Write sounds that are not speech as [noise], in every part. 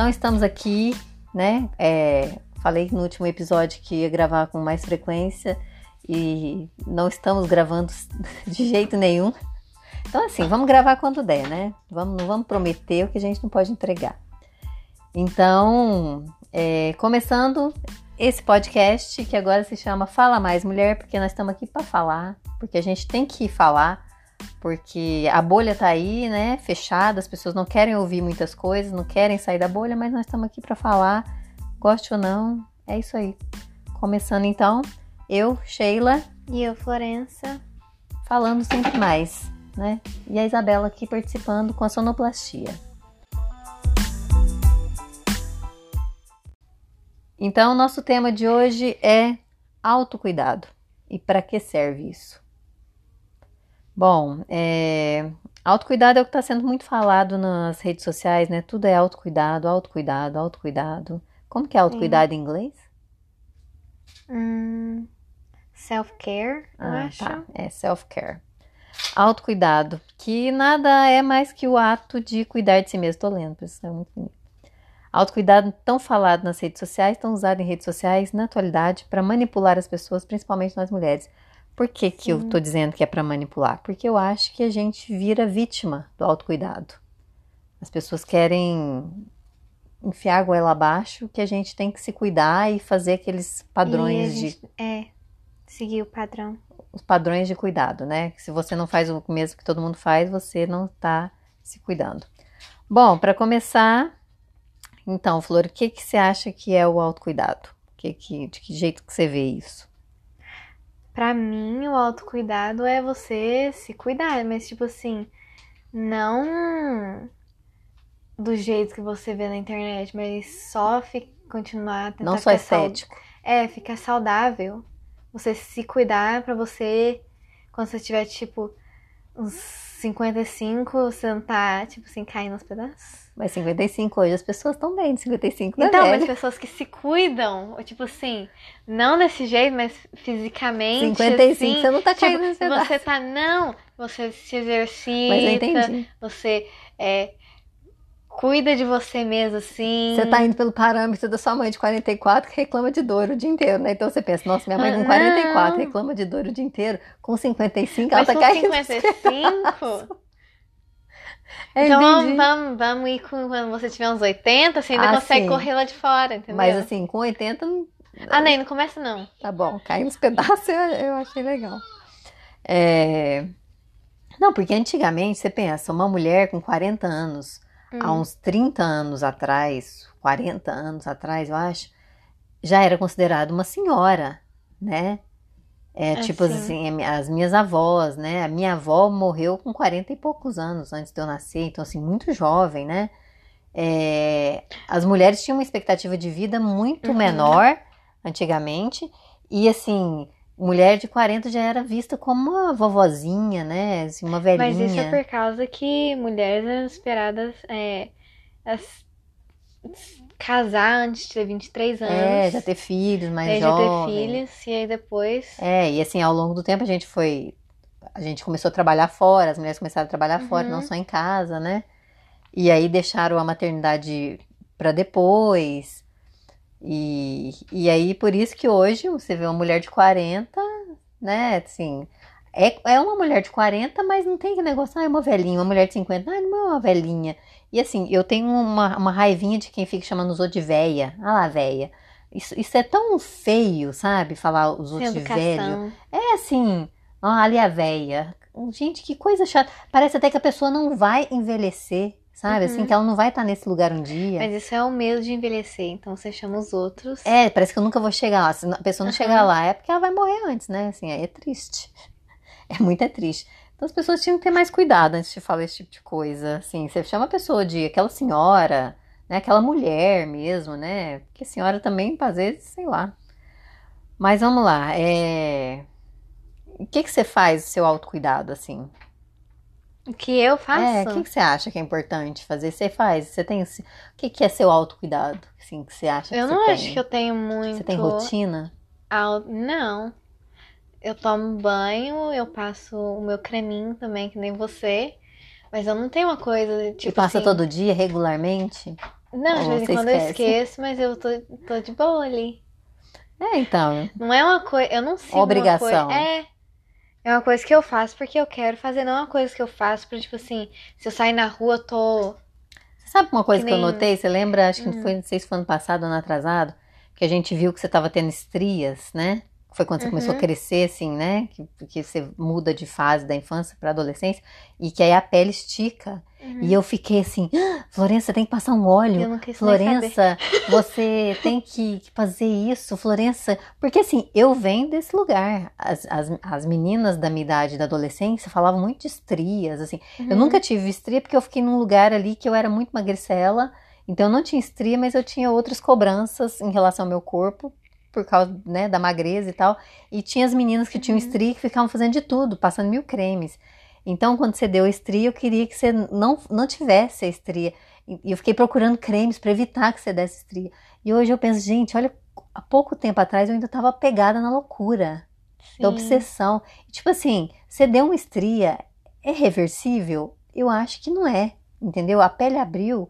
Então estamos aqui, né? É, falei no último episódio que ia gravar com mais frequência e não estamos gravando [laughs] de jeito nenhum. Então, assim, vamos gravar quando der, né? Vamos, não vamos prometer o que a gente não pode entregar. Então, é, começando esse podcast que agora se chama Fala Mais Mulher, porque nós estamos aqui para falar, porque a gente tem que falar, porque a bolha tá aí, né? Fechada, as pessoas não querem ouvir muitas coisas, não querem sair da bolha, mas nós estamos aqui para falar, goste ou não, é isso aí. Começando então, eu, Sheila. E eu, Florença. Falando sempre mais, né? E a Isabela aqui participando com a sonoplastia. Então, nosso tema de hoje é autocuidado. E para que serve isso? Bom, é... autocuidado é o que está sendo muito falado nas redes sociais, né? Tudo é autocuidado, autocuidado, autocuidado. Como que é autocuidado Sim. em inglês? Hum, Self-care, eu ah, acho. Tá. É self-care. Autocuidado, que nada é mais que o ato de cuidar de si mesmo. Tô lendo, isso é muito bonito. Autocuidado tão falado nas redes sociais, tão usado em redes sociais na atualidade para manipular as pessoas, principalmente nós mulheres. Por que, que eu tô dizendo que é para manipular? Porque eu acho que a gente vira vítima do autocuidado. As pessoas querem enfiar a goela abaixo que a gente tem que se cuidar e fazer aqueles padrões gente, de. É, Seguir o padrão. Os padrões de cuidado, né? Se você não faz o mesmo que todo mundo faz, você não está se cuidando. Bom, para começar, então, Flor, o que, que você acha que é o autocuidado? Que, que, de que jeito que você vê isso? Para mim, o autocuidado é você se cuidar, mas tipo assim, não do jeito que você vê na internet, mas só continuar Não só estético. É, ficar saudável. Você se cuidar para você, quando você tiver, tipo, uns 55, você não tá, tipo assim, caindo nos pedaços. Mas 55 hoje as pessoas estão bem de 55 Então, mas pessoas que se cuidam, tipo assim, não desse jeito, mas fisicamente. 55 assim, você não tá tipo, caindo pedaços. Você tá, não, você se exercita, você é, Cuida de você mesmo, assim. Você tá indo pelo parâmetro da sua mãe de 44 que reclama de dor o dia inteiro, né? Então você pensa, nossa, minha mãe com 44 não. reclama de dor o dia inteiro. Com 55 ela tá com caindo. 55? [laughs] Então vamos, vamos, vamos ir com quando você tiver uns 80, você ainda ah, consegue sim. correr lá de fora, entendeu? Mas assim, com 80. Ah, nem, não começa não. Tá bom, cair nos pedaços eu, eu achei legal. É... Não, porque antigamente você pensa, uma mulher com 40 anos Hum. Há uns 30 anos atrás, 40 anos atrás, eu acho, já era considerada uma senhora, né? É, é tipo assim, assim, as minhas avós, né? A minha avó morreu com 40 e poucos anos antes de eu nascer, então, assim, muito jovem, né? É, as mulheres tinham uma expectativa de vida muito uhum. menor antigamente, e assim, mulher de 40 já era vista como uma vovozinha, né? Assim, uma velhinha. Mas isso é por causa que mulheres eram esperadas é, as, casar antes de ter 23 anos. É, já ter filhos mais é, jovens. Já ter filhos, e aí depois... É, e assim, ao longo do tempo a gente foi... A gente começou a trabalhar fora, as mulheres começaram a trabalhar uhum. fora, não só em casa, né? E aí deixaram a maternidade para depois. E, e aí, por isso que hoje você vê uma mulher de 40, né? Assim, é, é uma mulher de 40, mas não tem que negócio, ah, é uma velhinha, uma mulher de 50, ah, não é uma velhinha. E assim, eu tenho uma, uma raivinha de quem fica chamando os outros de véia. Ah lá, véia. Isso, isso é tão feio, sabe? Falar os outros de velho. É assim, ah, ali a véia. Gente, que coisa chata. Parece até que a pessoa não vai envelhecer. Sabe? Uhum. Assim, que ela não vai estar nesse lugar um dia. Mas isso é o medo de envelhecer, então você chama os outros. É, parece que eu nunca vou chegar lá. Se a pessoa não uhum. chegar lá, é porque ela vai morrer antes, né? Assim, é triste. É muito é triste. Então as pessoas tinham que ter mais cuidado antes de falar esse tipo de coisa. Assim, você chama a pessoa de aquela senhora, né? Aquela mulher mesmo, né? Porque senhora também, às vezes, sei lá. Mas vamos lá. É... O que, que você faz o seu autocuidado, assim? O que eu faço? É, o que, que, você acha que é importante fazer? Você faz? Você tem. O que, que é seu autocuidado? Assim, que você acha Eu que não você acho tem? que eu tenho muito. Você tem rotina? Não. Eu tomo banho, eu passo o meu creminho também, que nem você. Mas eu não tenho uma coisa tipo. E passa assim... todo dia, regularmente? Não, de Ou vez em quando eu esquece? esqueço, mas eu tô, tô de boa ali. É, então. Não é uma coisa. Eu não uma Obrigação. coisa. É. É uma coisa que eu faço porque eu quero fazer, não é uma coisa que eu faço pra, tipo assim, se eu sair na rua, eu tô. Você sabe uma coisa Que que, eu nem- notei? Você lembra, acho que Hum. foi, não sei se foi ano passado, ano atrasado, que a gente viu que você estava tendo estrias, né? Foi quando você começou a Uhum. crescer, assim, né? Que, que você muda de fase da infância para adolescência e que aí a pele estica. E eu fiquei assim, "Ah, Florença, tem que passar um óleo. Eu não quis. Florença, [laughs] você tem que fazer isso, Florença. Porque assim, eu venho desse lugar. As, as, as meninas da minha idade, da adolescência, falavam muito de estrias, assim. Eu Uhum. nunca tive estria porque eu fiquei num lugar ali que eu era muito magricela. Então eu não tinha estria, mas eu tinha outras cobranças em relação ao meu corpo. Por causa, né, da magreza e tal. E tinha as meninas que tinham Uhum. estria que ficavam fazendo de tudo, passando mil cremes. Então, quando você deu a estria, eu queria que você não, não tivesse a estria. E e eu fiquei procurando cremes para evitar que você desse estria. E hoje eu penso, gente, olha, há pouco tempo atrás eu ainda estava pegada na loucura, Sim. da obsessão. Tipo assim, você deu uma estria, é reversível? Eu acho que não é, entendeu? A pele abriu,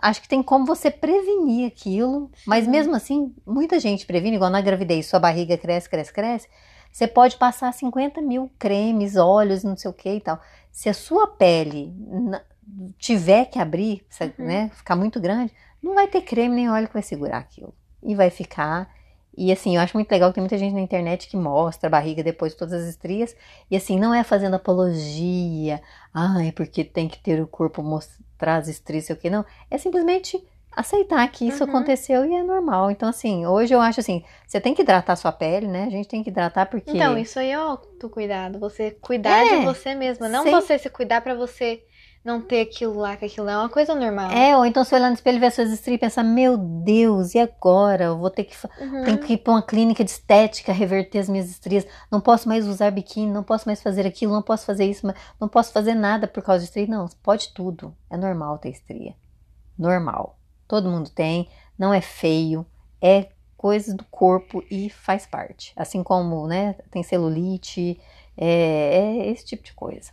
acho que tem como você prevenir aquilo, mas mesmo assim, muita gente previne, igual na gravidez, sua barriga cresce, cresce, cresce. Você pode passar 50 mil cremes, óleos, não sei o que e tal. Se a sua pele tiver que abrir, Uhum. né, ficar muito grande, não vai ter creme nem óleo que vai segurar aquilo. E vai ficar. E assim, eu acho muito legal que tem muita gente na internet que mostra a barriga depois de todas as estrias. E assim, não é fazendo apologia. Ah, é porque tem que ter o corpo mostrar as estrias, sei o que. Não. É simplesmente aceitar que isso Uhum. aconteceu e é normal. Então, assim, hoje eu acho assim, você tem que hidratar sua pele, né? A gente tem que hidratar porque. Então, isso aí é autocuidado. Você cuidar É, de você mesma. Não você se cuidar pra você não ter aquilo lá, que aquilo é uma coisa normal. É, ou então você olhar no espelho e ver suas estrias e pensar, meu Deus, e agora? Eu vou ter que, Uhum. tenho que ir para uma clínica de estética reverter as minhas estrias. Não posso mais usar biquíni, não posso mais fazer aquilo, não posso fazer isso, não posso fazer nada por causa de estria. Não, pode tudo. É normal ter estria. Normal. Todo mundo tem, não é feio, é coisa do corpo e faz parte. Assim como, né, tem celulite, é, é esse tipo de coisa.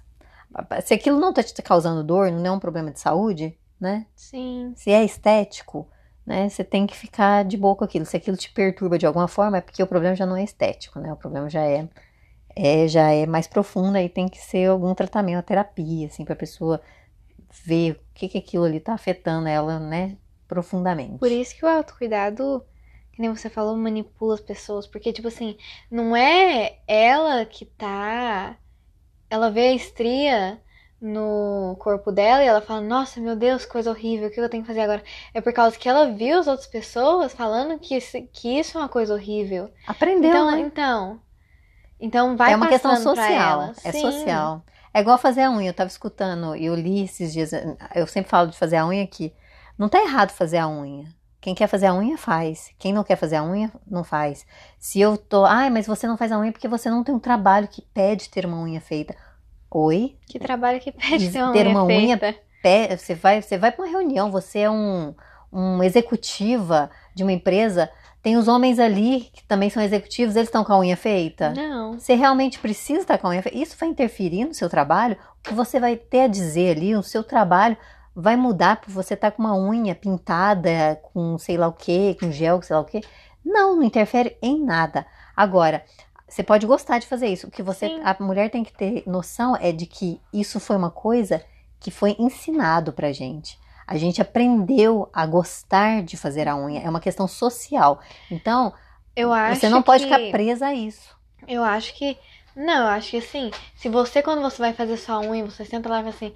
Se aquilo não tá te causando dor, não é um problema de saúde, né? Sim. Se é estético, né, você tem que ficar de boa com aquilo. Se aquilo te perturba de alguma forma, é porque o problema já não é estético, né? O problema já é, é já é mais profundo e tem que ser algum tratamento, uma terapia, assim, pra pessoa ver o que que aquilo ali tá afetando ela, né, profundamente. Por isso que o autocuidado, que nem você falou, manipula as pessoas. Porque, tipo assim, não é ela que tá. Ela vê a estria no corpo dela e ela fala, nossa, meu Deus, coisa horrível, o que eu tenho que fazer agora? É por causa que ela viu as outras pessoas falando que, isso- que isso é uma coisa horrível. Aprendeu, então, né? então. Então vai é uma questão social. É Sim. social. É igual fazer a unha. Eu tava escutando, eu li esses dias. Eu sempre falo de fazer a unha aqui. Não tá errado fazer a unha. Quem quer fazer a unha, faz. Quem não quer fazer a unha, não faz. Se eu tô. Ai, mas você não faz a unha porque você não tem um trabalho que pede ter uma unha feita. Oi? Que trabalho que pede Ter ter uma unha uma unha feita. Pe- Você vai, você vai para uma reunião, você é um, um executiva de uma empresa. Tem os homens ali que também são executivos, eles estão com a unha feita. Não. Você realmente precisa estar com a unha feita? Isso vai interferir no seu trabalho? O que você vai ter a dizer ali, o seu trabalho vai mudar por você estar com uma unha pintada com sei lá o que, com gel, sei lá o que? Não, não interfere em nada. Agora, você pode gostar de fazer isso. O que você, Sim. a mulher tem que ter noção é de que isso foi uma coisa que foi ensinado pra gente. A gente aprendeu a gostar de fazer a unha. É uma questão social. Então, você não pode que... ficar presa a isso. Eu acho que. Não, eu acho que assim, se você, quando você vai fazer sua unha, você senta lá e fala assim,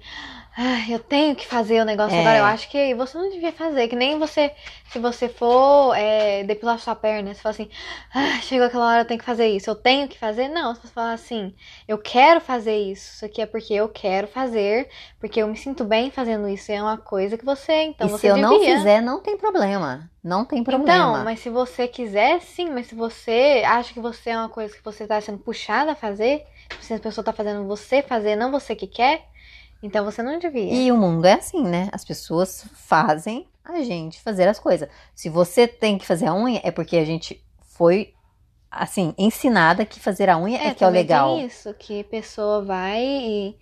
ah, eu tenho que fazer o negócio É. agora, eu acho que você não devia fazer. Que nem você, se você for é, depilar sua perna, você fala assim, ah, chegou aquela hora, eu tenho que fazer isso, eu tenho que fazer. Não, você fala assim, eu quero fazer isso, isso aqui é porque eu quero fazer, porque eu me sinto bem fazendo isso, é uma coisa que você, então e você se eu devia. não fizer, não tem problema. Não tem problema. Então, mas se você quiser, sim, mas se você acha que você é uma coisa que você tá sendo puxada a fazer, se a pessoa tá fazendo você fazer, não você que quer, então você não devia. E o mundo é assim, né? As pessoas fazem a gente fazer as coisas. Se você tem que fazer a unha, é porque a gente foi, assim, ensinada que fazer a unha é, que é o legal. Tem isso, que a pessoa vai e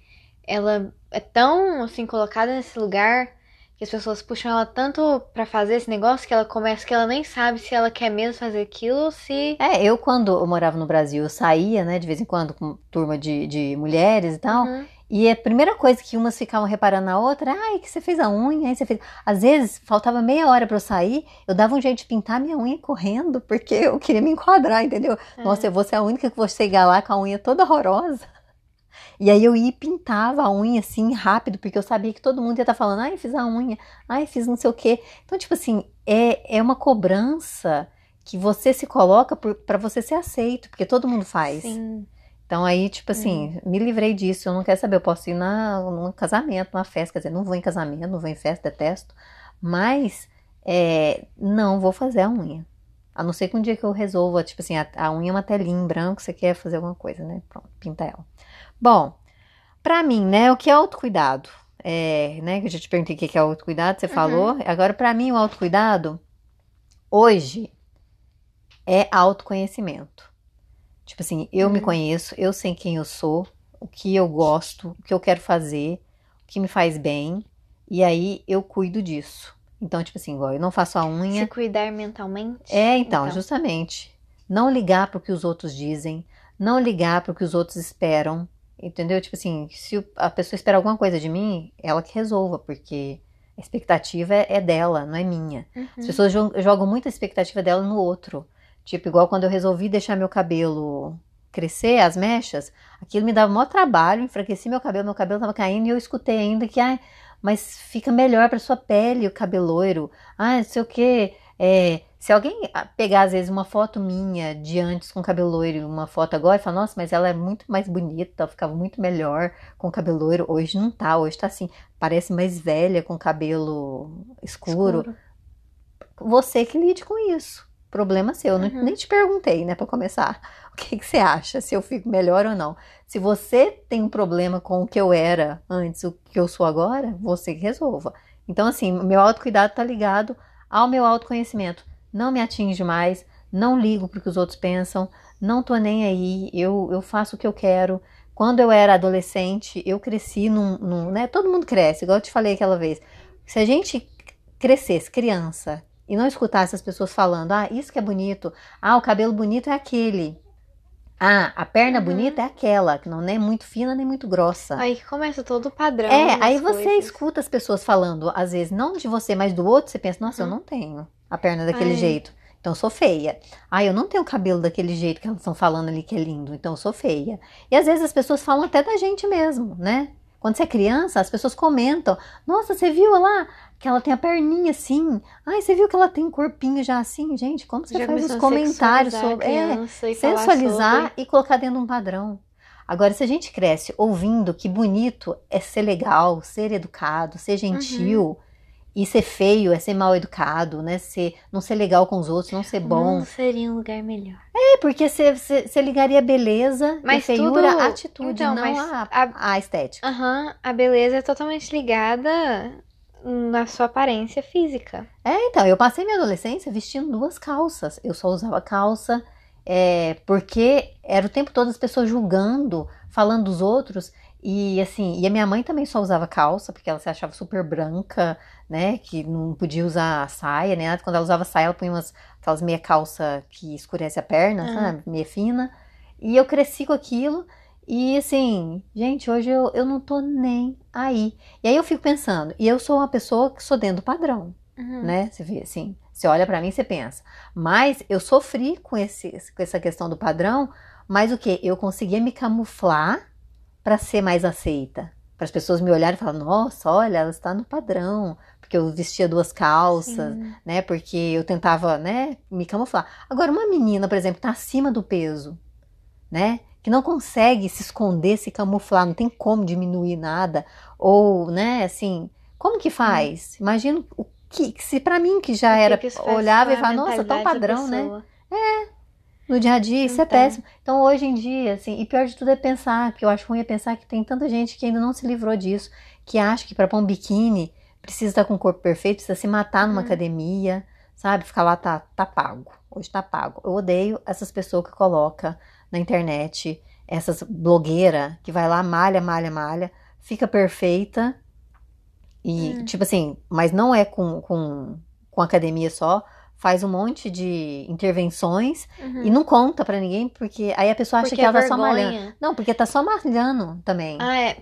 ela é tão, assim, colocada nesse lugar Que as pessoas puxam ela tanto pra fazer esse negócio que ela começa que ela nem sabe se ela quer mesmo fazer aquilo ou se. É, eu quando eu morava no Brasil, eu saía, né, de vez em quando com turma de, de mulheres e tal. Uhum. E a primeira coisa que umas ficavam reparando na outra, ai, que você fez a unha, aí você fez. Às vezes, faltava meia hora pra eu sair, eu dava um jeito de pintar minha unha correndo, porque eu queria me enquadrar, entendeu? É. Nossa, eu vou ser a única que vou chegar lá com a unha toda horrorosa. E aí eu ia e pintava a unha assim rápido, porque eu sabia que todo mundo ia estar falando, ai, fiz a unha, ai, fiz não sei o quê. Então, tipo assim, é, é uma cobrança que você se coloca pra você ser aceito, porque todo mundo faz. Sim. Então aí, tipo assim, me livrei disso, eu não quero saber, eu posso ir na, num casamento, numa festa, quer dizer, não vou em casamento, não vou em festa, detesto, mas é, não vou fazer a unha. A não ser que um dia que eu resolva, tipo assim, a, a unha é uma telinha em branco, você quer fazer alguma coisa, né? Pronto, pinta ela. Bom, pra mim, né, o que é autocuidado? É, né, que eu já te perguntei o que é autocuidado, você falou. Agora, pra mim, o autocuidado, hoje, é autoconhecimento. Tipo assim, eu me conheço, eu sei quem eu sou, o que eu gosto, o que eu quero fazer, o que me faz bem, e aí eu cuido disso. Então, tipo assim, igual eu não faço a unha. Se cuidar mentalmente. É, então, Então. justamente. Não ligar pro que os outros dizem, não ligar pro que os outros esperam, entendeu? Tipo assim, se o- a pessoa espera alguma coisa de mim, ela que resolva, porque a expectativa é, é dela, não é minha. As Uhum. pessoas jo- jogam muita expectativa dela no outro. Tipo, igual quando eu resolvi deixar meu cabelo crescer, as mechas, aquilo me dava maior trabalho, enfraqueci meu cabelo, meu cabelo tava caindo e eu escutei ainda que, ai, mas fica melhor pra sua pele o cabelo loiro. Ah, não sei o quê. É, se alguém ah, pegar, às vezes, uma foto minha de antes com cabelo loiro e uma foto agora e falar, nossa, mas ela é muito mais bonita, ficava muito melhor com cabelo loiro. Hoje não tá, hoje tá assim, parece mais velha com cabelo escuro. Você que lide com isso. Problema seu. Eu não- Uhum. nem te perguntei, né, pra começar. [laughs] O que, que você acha? Se eu fico melhor ou não. Se você tem um problema com o que eu era antes, o que eu sou agora, você que resolva. Então, assim, meu autocuidado tá ligado ao meu autoconhecimento. Não me atinge mais, não ligo pro que os outros pensam, não tô nem aí, eu, eu faço o que eu quero. Quando eu era adolescente, eu cresci num, num, né? Todo mundo cresce, igual eu te falei aquela vez. Se a gente crescesse criança e não escutasse as pessoas falando, ah, isso que é bonito, ah, o cabelo bonito é aquele, ah, a perna Uhum. bonita é aquela, que não é muito fina nem muito grossa. Aí começa todo o padrão. É, aí você coisas. escuta as pessoas falando, às vezes, não de você, mas do outro, você pensa, nossa, eu Uhum. não tenho a perna daquele Ai. jeito, então eu sou feia. Ah, eu não tenho o cabelo daquele jeito que elas estão falando ali que é lindo, então eu sou feia. E às vezes as pessoas falam até da gente mesmo, né? Quando você é criança, as pessoas comentam, nossa, você viu lá que ela tem a perninha assim? Ai, você viu que ela tem um corpinho já assim? Gente, como você Já faz os a comentários a sobre... É, e sensualizar sobre. e colocar dentro de um padrão. Agora, se a gente cresce ouvindo que bonito é ser legal, ser educado, ser gentil, Uhum. e ser feio é ser mal educado, né? Ser, não ser legal com os outros, não ser bom. mundo seria um lugar melhor. É porque você, ligaria beleza e Mas feiura tudo- à atitude, então, não à, a- à estética. Aham, a beleza é totalmente ligada na sua aparência física. É, então, eu passei minha adolescência vestindo duas calças. Eu só usava calça é, porque era o tempo todo as pessoas julgando, falando dos outros. E assim, e a minha mãe também só usava calça, porque ela se achava super branca, né? Que não podia usar saia, né? Quando ela usava saia, ela punha umas aquelas meia calça que escurece a perna, Ah. sabe? Meia fina. E eu cresci com aquilo. E assim, gente, hoje eu, eu não tô nem aí. E aí eu fico pensando, e eu sou uma pessoa que sou dentro do padrão Uhum. né? Você vê assim, você olha pra mim e você pensa. Mas eu sofri com esse, com essa questão do padrão, mas o que? Eu conseguia me camuflar pra ser mais aceita. Para as pessoas me olharem e falar, nossa, olha, ela está no padrão, porque eu vestia duas calças, Sim. né? Porque eu tentava, né, me camuflar. Agora, uma menina, por exemplo, que tá acima do peso, né? Que não consegue se esconder, se camuflar, não tem como diminuir nada, ou, né, assim, como que faz? Imagina o que, se pra mim que já era, que olhava e falava, nossa, tão da padrão, né? pessoa? No dia a dia, isso é péssimo. Então, hoje em dia, assim, e pior de tudo é pensar, que eu acho ruim é pensar que tem tanta gente que ainda não se livrou disso, que acha que para pôr um biquíni precisa estar com o corpo perfeito, precisa se matar numa Uhum. academia, sabe? Ficar lá, tá, tá pago. Hoje tá pago. Eu odeio essas pessoas que colocam na internet, essas blogueiras que vai lá, malha, malha, malha, fica perfeita E, hum. tipo assim, mas não é com, com, com academia só. Faz um monte de intervenções uhum. e não conta para ninguém, porque aí a pessoa acha porque que ela é tá só malhando. Não, porque tá só malhando também. Ah, é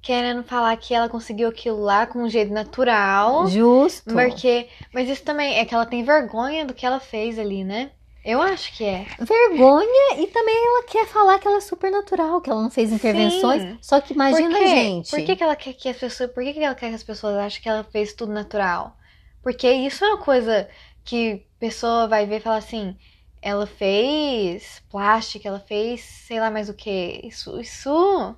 querendo falar que ela conseguiu aquilo lá com um jeito natural. Justo. Porque, mas isso também é que ela tem vergonha do que ela fez ali, né? Eu acho que é. Vergonha e também ela quer falar que ela é super natural, que ela não fez intervenções. Sim. Só que imagina a gente. Por que, que ela quer que as pessoas. Por que, que ela quer que as pessoas achem que ela fez tudo natural? Porque isso é uma coisa que a pessoa vai ver e falar assim. Ela fez plástica, ela fez sei lá mais o que. Isso. Isso.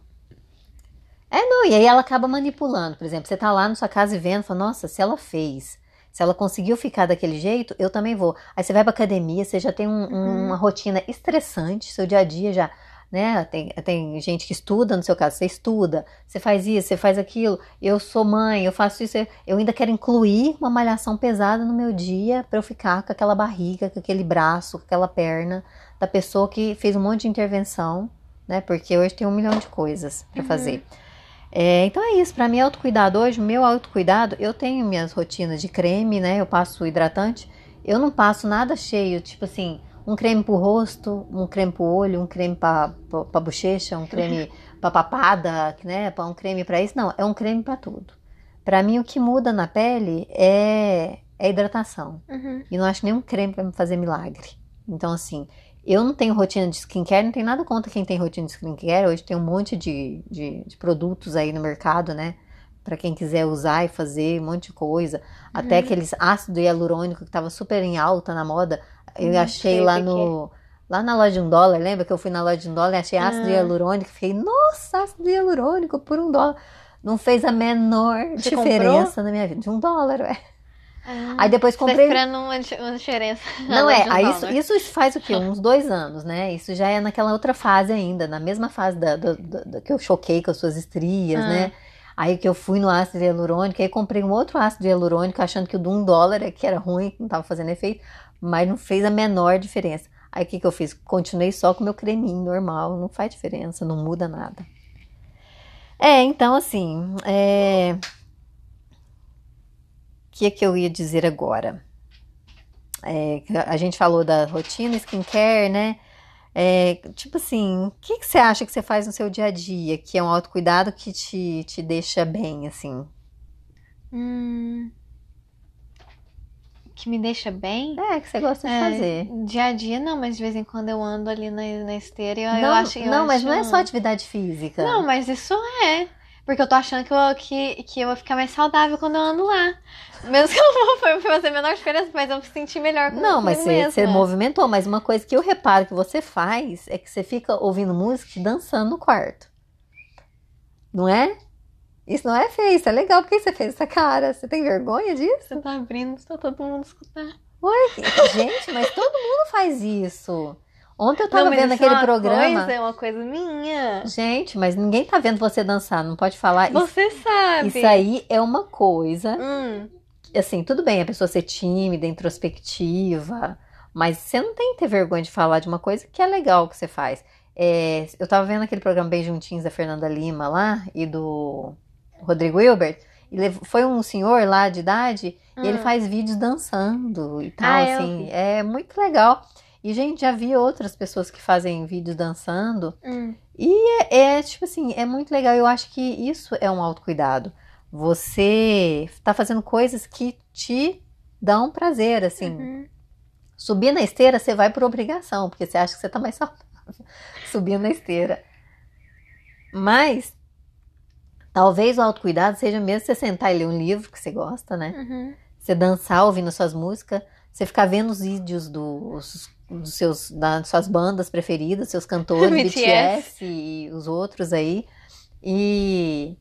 É, não, e aí ela acaba manipulando. Por exemplo, você tá lá na sua casa e vendo, fala, nossa, se ela fez se ela conseguiu ficar daquele jeito, eu também vou. Aí você vai pra academia, você já tem um, uhum. uma rotina estressante, seu dia a dia já, né? Tem, tem gente que estuda, no seu caso, você estuda, você faz isso, você faz aquilo. Eu sou mãe, eu faço isso. Eu ainda quero incluir uma malhação pesada no meu dia para eu ficar com aquela barriga, com aquele braço, com aquela perna da pessoa que fez um monte de intervenção, né? Porque hoje tem um milhão de coisas para uhum. fazer. É, então é isso, para mim autocuidado hoje, meu autocuidado, eu tenho minhas rotinas de creme, né? Eu passo idratante, eu não passo nada cheio, tipo assim, um creme pro rosto, um creme pro olho, um creme pra, pra, pra bochecha, um creme [laughs] pra papada, né? Um creme para isso, não, é um creme para tudo. Para mim o que muda na pele é, é hidratação. Uhum. E não acho nenhum creme para me fazer milagre. Então assim, eu não tenho rotina de skincare, não tem nada contra quem tem rotina de skincare. Hoje tem um monte de, de, de produtos aí no mercado, né? Para quem quiser usar e fazer um monte de coisa. Uhum. Até aqueles ácido hialurônico que tava super em alta na moda. Eu hum, achei lá no. Lá na loja de um dólar, lembra que eu fui na loja de um dólar e achei ácido ah. hialurônico? Fiquei, nossa, ácido hialurônico por um dólar. Não fez a menor Você diferença comprou? na minha vida. De um dólar, ué. Ah, aí depois comprei. Tá esperando uma, uma diferença. [laughs] Não é, aí isso, isso faz o quê? [laughs] Uns dois anos, né? Isso já é naquela outra fase ainda, na mesma fase da, da, da que eu choquei com as suas estrias, ah. né? Aí que eu fui no ácido hialurônico, aí comprei um outro ácido hialurônico, achando que o de um dólar é que era ruim, que não tava fazendo efeito, mas não fez a menor diferença. Aí o que, que eu fiz? Continuei só com o meu creminho normal, não faz diferença, não muda nada. É, então assim, é, que é que eu ia dizer agora? É, a gente falou da rotina skincare, né? É, tipo assim, o que, que você acha que você faz no seu dia a dia que é um autocuidado que te, te deixa bem, assim? Hum, que me deixa bem? É, que você gosta de é, fazer. Dia a dia não, mas de vez em quando eu ando ali na, na esteira e eu, não, eu acho. Eu não, acho... mas não é só atividade física. Não, mas isso é. Porque eu tô achando que eu, que, que eu vou ficar mais saudável quando eu ando lá. Mesmo que eu não vou fazer a menor diferença, mas eu me senti melhor com Não, mas você, você, movimentou. Mas uma coisa que eu reparo que você faz é que você fica ouvindo música e dançando no quarto. Não é? Isso não é feio, isso é legal. Por que você fez essa cara? Você tem vergonha disso? Você tá abrindo pra todo mundo escutar. Oi, gente, mas todo mundo faz isso. Ontem eu tava não, vendo aquele é programa. Coisa, é uma coisa minha. Gente, mas ninguém tá vendo você dançar, não pode falar. Você isso, sabe. Isso aí é uma coisa. Hum. Assim, tudo bem a pessoa ser tímida, introspectiva, mas você não tem que ter vergonha de falar de uma coisa que é legal que você faz. É, eu tava vendo aquele programa Bem Juntinhos da Fernanda Lima lá e do Rodrigo Hilbert. E foi um senhor lá de idade hum. e ele hum. faz vídeos dançando e tal, ah, assim. É muito legal. E, gente, já vi outras pessoas que fazem vídeos dançando. Hum. E é, é, tipo assim, é muito legal. Eu acho que isso é um autocuidado. Você tá fazendo coisas que te dão prazer, assim. Uhum. Subir na esteira, você vai por obrigação, porque você acha que você tá mais [laughs] saudável subindo na esteira. Mas, talvez o autocuidado seja mesmo você sentar e ler um livro que você gosta, né? Uhum. Você dançar ouvindo suas músicas, você ficar vendo os vídeos dos dos seus, das suas bandas preferidas, seus cantores, [laughs] BTS e os outros aí. E,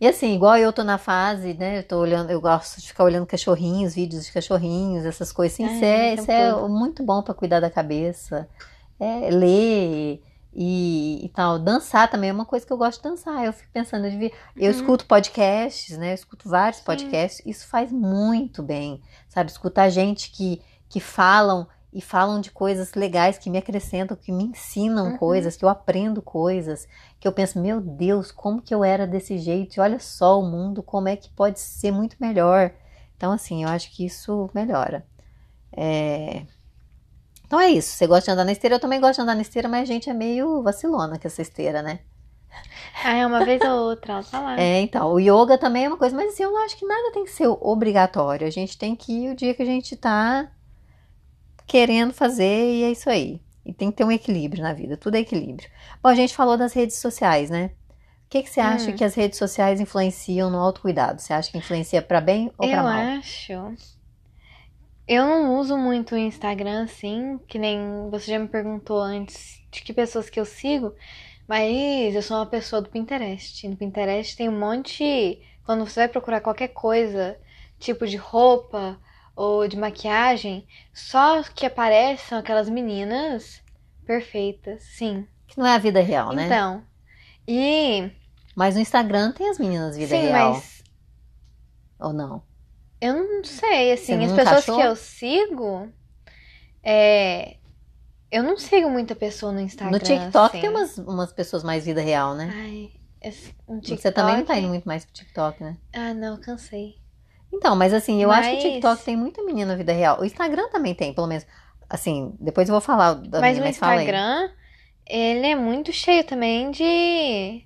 e assim, igual eu tô na fase, né? Eu tô olhando, eu gosto de ficar olhando cachorrinhos, vídeos de cachorrinhos, essas coisas. Assim, isso é, isso é muito bom para cuidar da cabeça. É, ler e, e, tal. Dançar também é uma coisa que eu gosto de dançar. Eu fico pensando, eu, devia, eu uhum. escuto podcasts, né? Eu escuto vários podcasts. Sim. Isso faz muito bem, sabe? Escutar gente que, que falam e falam de coisas legais que me acrescentam, que me ensinam Uhum. coisas, que eu aprendo coisas, que eu penso, meu Deus, como que eu era desse jeito? E olha só o mundo, como é que pode ser muito melhor. Então, assim, eu acho que isso melhora. É, Então é isso. Você gosta de andar na esteira? Eu também gosto de andar na esteira, mas a gente é meio vacilona com essa esteira, né? Ah, é uma vez ou outra, tá lá. É, então, o yoga também é uma coisa, mas assim, eu não acho que nada tem que ser obrigatório. A gente tem que ir o dia que a gente tá querendo fazer e é isso aí. E tem que ter um equilíbrio na vida, tudo é equilíbrio. Bom, a gente falou das redes sociais, né? O que que você acha Hum. que as redes sociais influenciam no autocuidado? Você acha que influencia pra bem ou pra Eu mal? acho. Eu não uso muito o Instagram assim, que nem você já me perguntou antes de que pessoas que eu sigo, mas eu sou uma pessoa do Pinterest. No Pinterest tem um monte. Quando você vai procurar qualquer coisa, tipo de roupa ou de maquiagem, só que aparecem aquelas meninas perfeitas, sim. Que não é a vida real, né? Então. E. Mas no Instagram tem as meninas vida sim, real, mas ou não? Eu não sei, assim, as pessoas achou? que eu sigo, é, eu não sigo muita pessoa no Instagram. No TikTok assim. tem umas, umas pessoas mais vida real, né? Ai, esse- no Você também não tá TikTok- indo muito mais pro TikTok, né? Ah, não, cansei. Então, mas assim, eu acho que o Mas- TikTok tem muita menina vida real. O Instagram também tem, pelo menos. Assim, depois eu vou falar da mas minha, o mas. Instagram, ele é muito cheio também de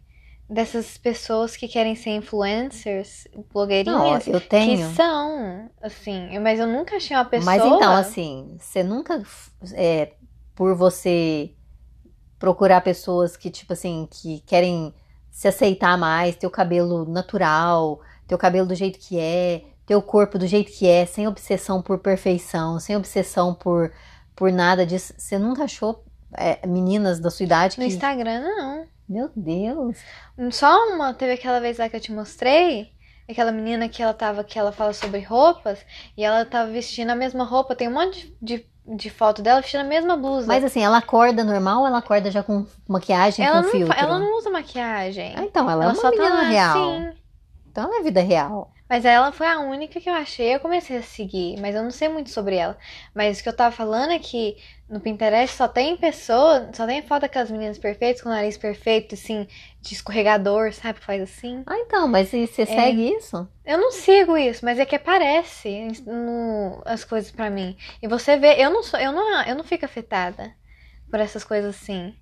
dessas pessoas que querem ser influencers, Não, blogueirinhas, eu que tenho. são, assim, mas eu nunca achei uma pessoa. Mas então, assim, você nunca, é, por você procurar pessoas que, tipo assim, que querem se aceitar mais, ter o cabelo natural, ter o cabelo do jeito que é, ter o corpo do jeito que é, sem obsessão por perfeição, sem obsessão por, por nada disso. Você nunca achou é, meninas da sua idade no que. Instagram, não. Meu Deus! Só uma, teve aquela vez lá que eu te mostrei, aquela menina que ela tava, que ela fala sobre roupas, e ela tava vestindo a mesma roupa, tem um monte de, de foto dela vestindo a mesma blusa. Mas assim, ela acorda normal ou ela acorda já com maquiagem, ela com não, filtro? ela não usa maquiagem. Ah, então, ela, é uma só tá menina lá, real. sim. Então ela é vida real. Mas ela foi a única que eu achei, eu comecei a seguir, mas eu não sei muito sobre ela. Mas o que eu tava falando é que no Pinterest só tem pessoa, só tem foto daquelas meninas perfeitas, com o nariz perfeito, assim, de escorregador, sabe? Faz assim. Ah, então, mas e É. você segue isso? Eu não sigo isso, mas é que aparece no- as coisas pra mim. E você vê, eu não sou, eu não, eu não fico afetada por essas coisas assim.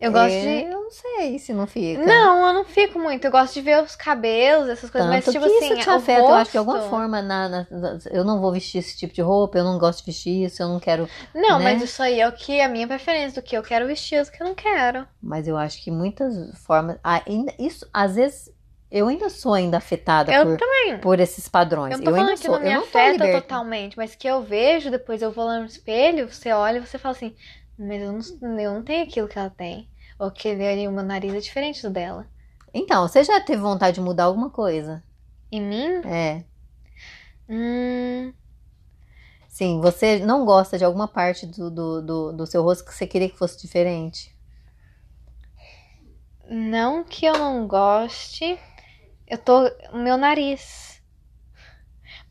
Eu gosto É, de Eu não sei se não fica. Não, eu não fico muito. Eu gosto de ver os cabelos, essas coisas, mas Tanto tipo que assim, isso te afeta, eu acho que de rosto- alguma forma na, na- eu não vou vestir esse tipo de roupa, eu não gosto de vestir isso, eu não quero. Não, né? mas isso aí é o que é a minha preferência, do que eu quero vestir, do que eu não quero. Mas eu acho que muitas formas. ah, ainda, isso, às vezes, eu ainda sou ainda afetada Eu por, também. por esses padrões. Eu não tô eu falando ainda que sou. não me eu não tô afeta totalmente, mas que eu vejo, depois eu vou lá no espelho, você olha e você fala assim, mas eu não, eu não tenho aquilo que ela tem. Ou que ali, o meu nariz é diferente do dela. Então, você já teve vontade de mudar alguma coisa? Em mim? É. Hum, Sim, você não gosta de alguma parte do, do, do, do seu rosto que você queria que fosse diferente? não que eu não goste. Eu tô. O meu nariz.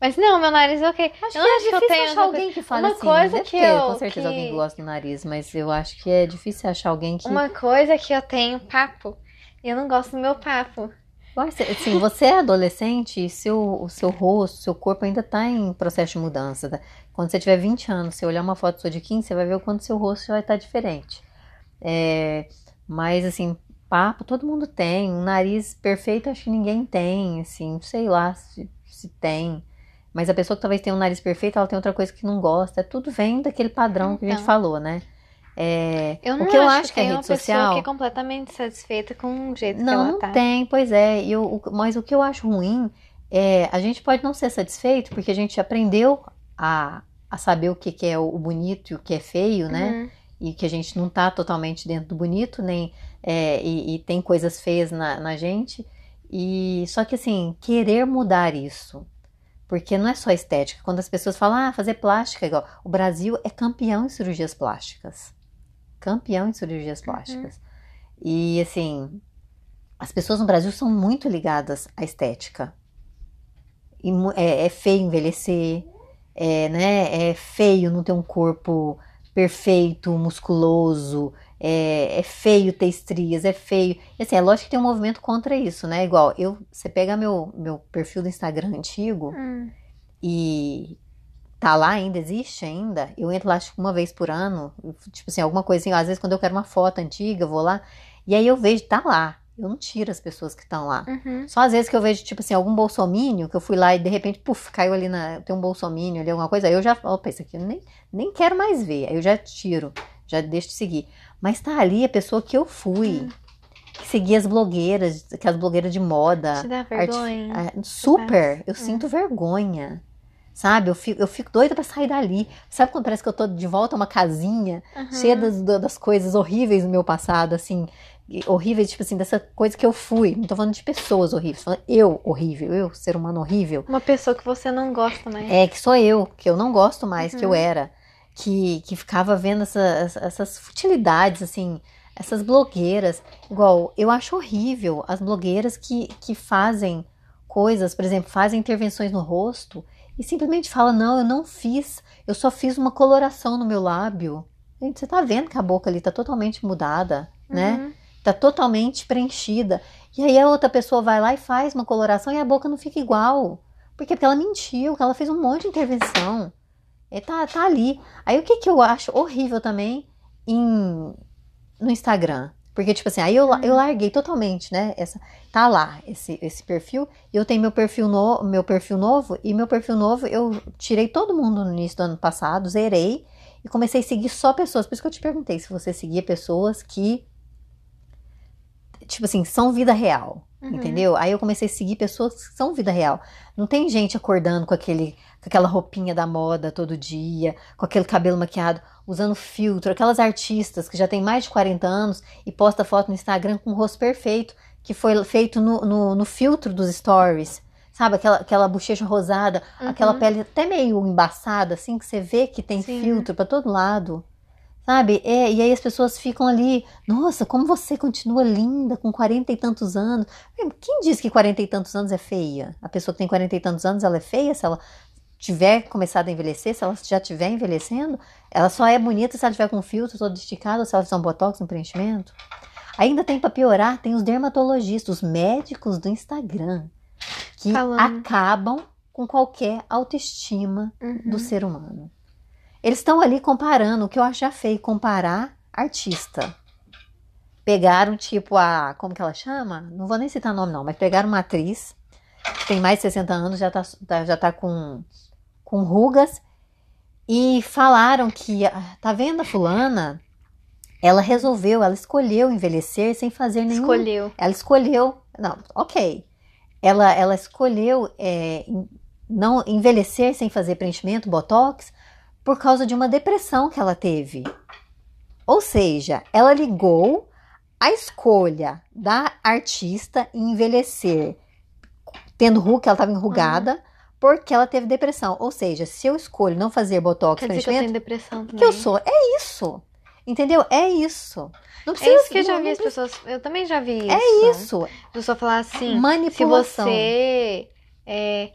Mas não, meu nariz é ok. Acho eu que é acho que eu difícil tenho achar alguém que fale Uma assim. coisa Deve que ter, eu- com certeza, alguém que- que gosta do nariz, mas eu acho que é difícil achar alguém que. Uma coisa que eu tenho papo. E eu não gosto do meu papo. Assim, você é adolescente e seu, o seu rosto, seu corpo ainda tá em processo de mudança. tá? Quando você tiver 20 anos, você olhar uma foto sua de 15, você vai ver o quanto seu rosto vai estar diferente. É, mas, assim, papo todo mundo tem. Um nariz perfeito, acho que ninguém tem, assim, sei lá se, se tem. Mas a pessoa que talvez tenha um nariz perfeito, ela tem outra coisa que não gosta. Tudo vem daquele padrão que a gente Então. falou, né? É, Eu não o que eu acho acho que a tem uma rede pessoa social. que é completamente satisfeita com o jeito que Não, ela não tá. tem, pois é. E o- o- mas o que eu acho ruim é a gente pode não ser satisfeito porque a gente aprendeu a, a saber o que, que é o bonito e o que é feio, né? Uhum. E que a gente não tá totalmente dentro do bonito, nem é, e, e tem coisas feias na, na gente. E só que assim, querer mudar isso. Porque não é só estética. Quando as pessoas falam, ah, fazer plástica é igual. O Brasil é campeão em cirurgias plásticas. Campeão em cirurgias plásticas. E assim, as pessoas no Brasil são muito ligadas à estética. E é, é feio envelhecer, é, né, é feio não ter um corpo perfeito, musculoso, é, é, feio ter estrias, é feio. E, assim, é lógico que tem um movimento contra isso, né? Igual, eu, você pega meu, meu perfil do Instagram antigo Hum. e tá lá ainda, existe ainda. Eu entro lá acho que uma vez por ano, tipo assim, alguma coisinha. Às vezes quando eu quero uma foto antiga, eu vou lá e aí eu vejo, tá lá. Eu não tiro as pessoas que estão lá. Uhum. Só às vezes que eu vejo, tipo assim, algum bolsomínio, que eu fui lá e de repente, puf, caiu ali na. Tem um bolsomínio ali, alguma coisa. Aí eu já. Opa, isso aqui eu nem, nem quero mais ver. Aí eu já tiro, já deixo de seguir. Mas tá ali a pessoa que eu fui. Hum. Que seguia as blogueiras, aquelas blogueiras de moda. Te dá vergonha? ah, super, eu É. sinto vergonha. Sabe? Eu fico, eu fico doida pra sair dali. Sabe quando parece que eu tô de volta a uma casinha Uhum. cheia das, da- das coisas horríveis do meu passado, assim, horríveis, tipo assim, dessa coisa que eu fui. Não tô falando de pessoas horríveis, tô falando eu horrível, eu, ser humano horrível. Uma pessoa que você não gosta mais. É, que sou eu, que eu não gosto mais, que eu Uhum. era. Que, que ficava vendo essa- essas futilidades, assim, essas blogueiras. Igual, eu acho horrível as blogueiras que, que fazem coisas, por exemplo, fazem intervenções no rosto e simplesmente falam: não, eu não fiz, eu só fiz uma coloração no meu lábio. Gente, você tá vendo que a boca ali tá totalmente mudada, né? Uhum. Tá totalmente preenchida. E aí a outra pessoa vai lá e faz uma coloração e a boca não fica igual. Por quê? Porque ela mentiu, que ela fez um monte de intervenção. E tá, tá ali. Aí o que que eu acho horrível também em, no Instagram? Porque, tipo assim, aí eu, eu larguei totalmente, né? Essa, tá lá, esse, esse perfil. E eu tenho meu perfil, no, meu perfil novo. E meu perfil novo, eu tirei todo mundo no início do ano passado, zerei. E comecei a seguir só pessoas. Por isso que eu te perguntei se você seguia pessoas que tipo assim, são vida real, Uhum. entendeu? Aí eu comecei a seguir pessoas que são vida real. Não tem gente acordando com aquele com aquela roupinha da moda todo dia, com aquele cabelo maquiado, usando filtro, aquelas artistas que já tem mais de 40 anos e posta foto no Instagram com o rosto perfeito, que foi feito no, no, no filtro dos stories. Sabe, aquela, aquela bochecha rosada, Uhum. aquela pele até meio embaçada, assim, que você vê que tem Sim. filtro pra todo lado. Sabe? É, e aí as pessoas ficam ali, nossa, como você continua linda com 40 e tantos anos. Quem diz que 40 e tantos anos é feia? A pessoa que tem 40 e tantos anos, ela é feia? Se ela tiver começado a envelhecer, se ela já estiver envelhecendo, ela só é bonita se ela tiver com filtro todo esticado, se ela fizer um botox, um preenchimento. Ainda tem pra piorar, tem os dermatologistas, os médicos do Instagram, que Falando. acabam com qualquer autoestima Uhum. do ser humano. Eles estão ali comparando, o que eu acho já feio, comparar artista. Pegaram, tipo, a. Como que ela chama? Não vou nem citar nome, não, mas pegaram uma atriz que tem mais de 60 anos, já tá- já tá com, com rugas, e falaram que. ah, Tá vendo a fulana? Ela resolveu, ela escolheu envelhecer sem fazer nenhum Escolheu. ela escolheu. Não, ok. Ela, ela escolheu é, não envelhecer sem fazer preenchimento, botox, por causa de uma depressão que ela teve. Ou seja, ela ligou a escolha da artista em envelhecer, tendo ruga, ela estava enrugada, porque ela teve depressão. Ou seja, se eu escolho não fazer botox, Quer dizer que eu tenho depressão também. que eu sou, é isso. Entendeu? É isso. Não precisa, É isso que eu já vi as pessoas. Eu também já vi isso. É isso. A pessoa falar assim. Se Manipulação. você é,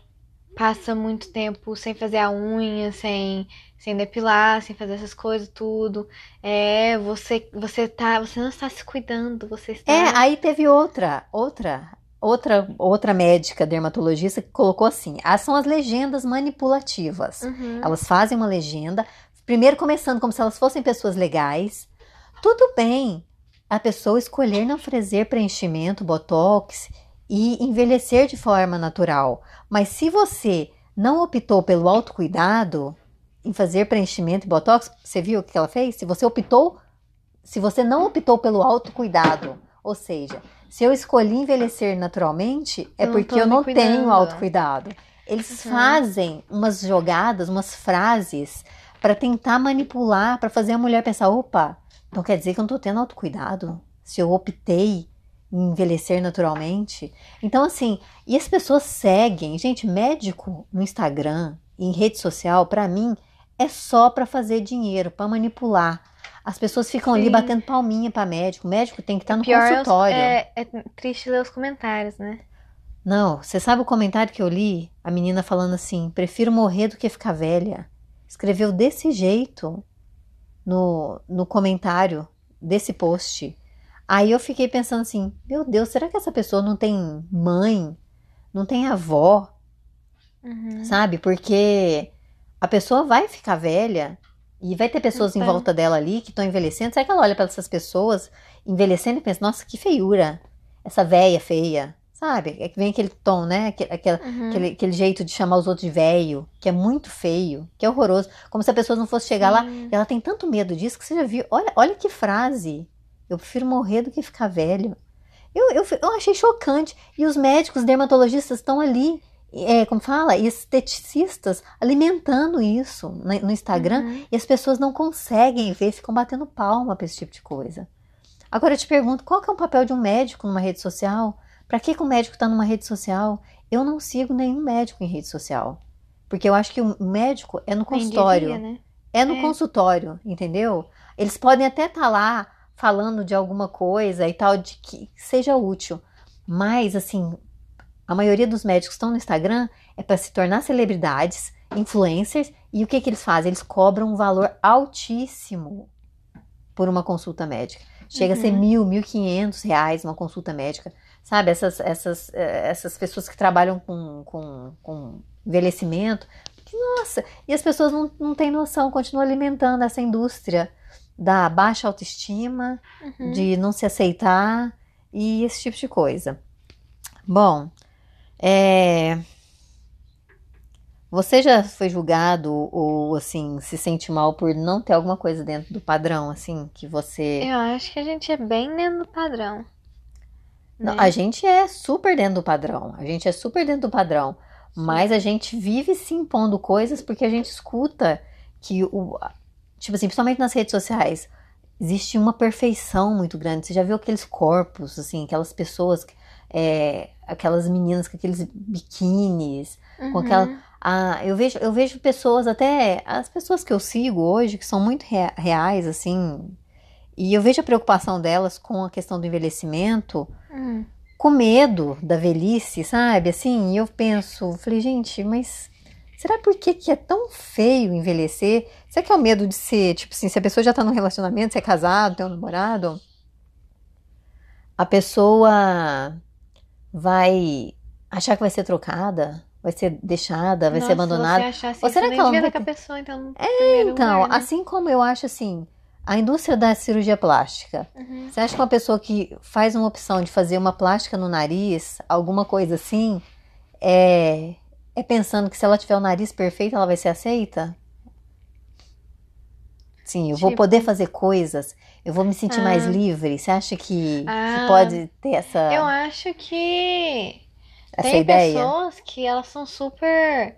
passa muito tempo sem fazer a unha, sem, sem depilar, sem fazer essas coisas, tudo, é, você, você tá, você não está se cuidando, você está. É, aí teve outra, outra, outra, outra médica dermatologista que colocou assim: ah, são as legendas manipulativas. Uhum. Elas fazem uma legenda, primeiro começando como se elas fossem pessoas legais. Tudo bem a pessoa escolher não fazer preenchimento, botox e envelhecer de forma natural. Mas se você não optou pelo autocuidado em fazer preenchimento e botox, você viu o que ela fez? Se você optou, se você não optou pelo autocuidado, ou seja, se eu escolhi envelhecer naturalmente, é Eu porque eu não cuidando. tenho autocuidado. Eles Uhum. fazem umas jogadas, umas frases para tentar manipular, para fazer a mulher pensar, opa, então quer dizer que eu não tô tendo autocuidado? Se eu optei em envelhecer naturalmente? Então assim, e as pessoas seguem, gente, médico no Instagram, em rede social, para mim é só para fazer dinheiro, para manipular. As pessoas ficam ali Sim. batendo palminha para médico. O médico tem que estar no Pior é consultório. é, é triste ler os comentários, né? Não, você sabe o comentário que eu li? A menina falando assim: prefiro morrer do que ficar velha. Escreveu desse jeito. no, no comentário desse post. Aí eu fiquei pensando assim: meu Deus, será que essa pessoa não tem mãe? Não tem avó? Uhum. Sabe? Porque a pessoa vai ficar velha e vai ter pessoas em Então. volta dela ali que estão envelhecendo. Será que ela olha para essas pessoas envelhecendo e pensa: nossa, que feiura! Essa véia feia. Sabe? É que vem aquele tom, né? Aquele, Uhum. aquele, aquele jeito de chamar os outros de velho, que é muito feio, que é horroroso. Como se a pessoa não fosse chegar lá. Sim. E ela tem tanto medo disso que você já viu. Olha, olha que frase. Eu prefiro morrer do que ficar velho. Eu, eu, eu achei chocante. E os médicos dermatologistas estão ali, é, como fala, esteticistas alimentando isso no Instagram. Uhum. E as pessoas não conseguem ver, ficam batendo palma para esse tipo de coisa. Agora eu te pergunto, qual que é o papel de um médico numa rede social? Para que, que o médico está numa rede social? Eu não sigo nenhum médico em rede social. Porque eu acho que o médico é no consultório. né? É no É. consultório, entendeu? Eles podem até estar lá falando de alguma coisa e tal, de que seja útil. Mas, assim, a maioria dos médicos estão no Instagram é para se tornar celebridades, influencers, e o que, que eles fazem? Eles cobram um valor altíssimo por uma consulta médica. Chega a ser Uhum. mil, mil quinhentos reais uma consulta médica. Sabe, essas, essas, eh, essas pessoas que trabalham com, com, com envelhecimento. Que, nossa, e as pessoas não, não têm noção, continuam alimentando essa indústria da baixa autoestima, Uhum. de não se aceitar e esse tipo de coisa. Bom, é, você já foi julgado ou assim se sente mal por não ter alguma coisa dentro do padrão, assim, que você. Eu acho que a gente é bem dentro do padrão. Não, né? a gente é super dentro do padrão. A gente é super dentro do padrão. Mas a gente vive se impondo coisas porque a gente escuta que o. Tipo assim, principalmente nas redes sociais, existe uma perfeição muito grande. Você já viu aqueles corpos, assim, aquelas pessoas, é, aquelas meninas com aqueles biquínis, com aquela. Uhum. Ah, eu vejo, eu vejo pessoas, até as pessoas que eu sigo hoje, que são muito rea- reais, assim, e eu vejo a preocupação delas com a questão do envelhecimento Hum. com medo da velhice, sabe? Assim, e eu penso, falei, gente, mas será por que, que é tão feio envelhecer? Será que é o medo de ser, tipo assim, se a pessoa já tá num relacionamento, se é casado, tem um namorado, a pessoa vai achar que vai ser trocada, vai ser deixada, vai ser Nossa, abandonada. Se você achasse Ou isso, será que ela não com a pessoa, então, primeiro Então, lugar, né? assim como eu acho assim, a indústria da cirurgia plástica, Uhum. você acha que uma pessoa que faz uma opção de fazer uma plástica no nariz, alguma coisa assim, é, é pensando que se ela tiver o nariz perfeito, ela vai ser aceita? Sim, eu vou Tipo- poder fazer coisas, eu vou me sentir mais Ah. livre. Você acha que, que Ah. pode ter essa, Eu acho que essa tem ideia? pessoas que elas são super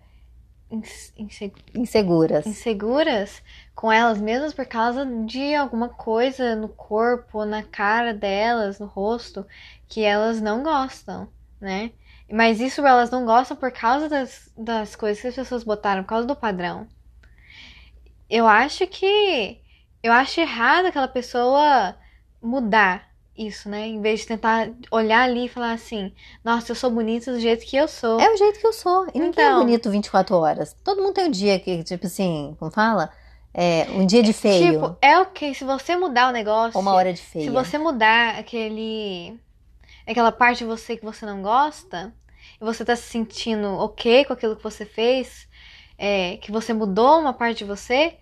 ins- inse- Inseguras. inseguras com elas mesmas por causa de alguma coisa no corpo, na cara delas, no rosto, que elas não gostam, né? Mas isso elas não gostam por causa das, das coisas que as pessoas botaram, por causa do padrão. Eu acho que. Eu acho errado aquela pessoa mudar isso, né? Em vez de tentar olhar ali e falar assim: Nossa, eu sou bonita do jeito que eu sou. É o jeito que eu sou. E ninguém é Então. bonito 24 horas. Todo mundo tem um dia que, tipo assim, como fala? É, um dia de feio. Tipo, é ok se você mudar o negócio. uma hora de Se feia. você mudar aquele. aquela parte de você que você não gosta, e você tá se sentindo ok com aquilo que você fez, é, que você mudou uma parte de você,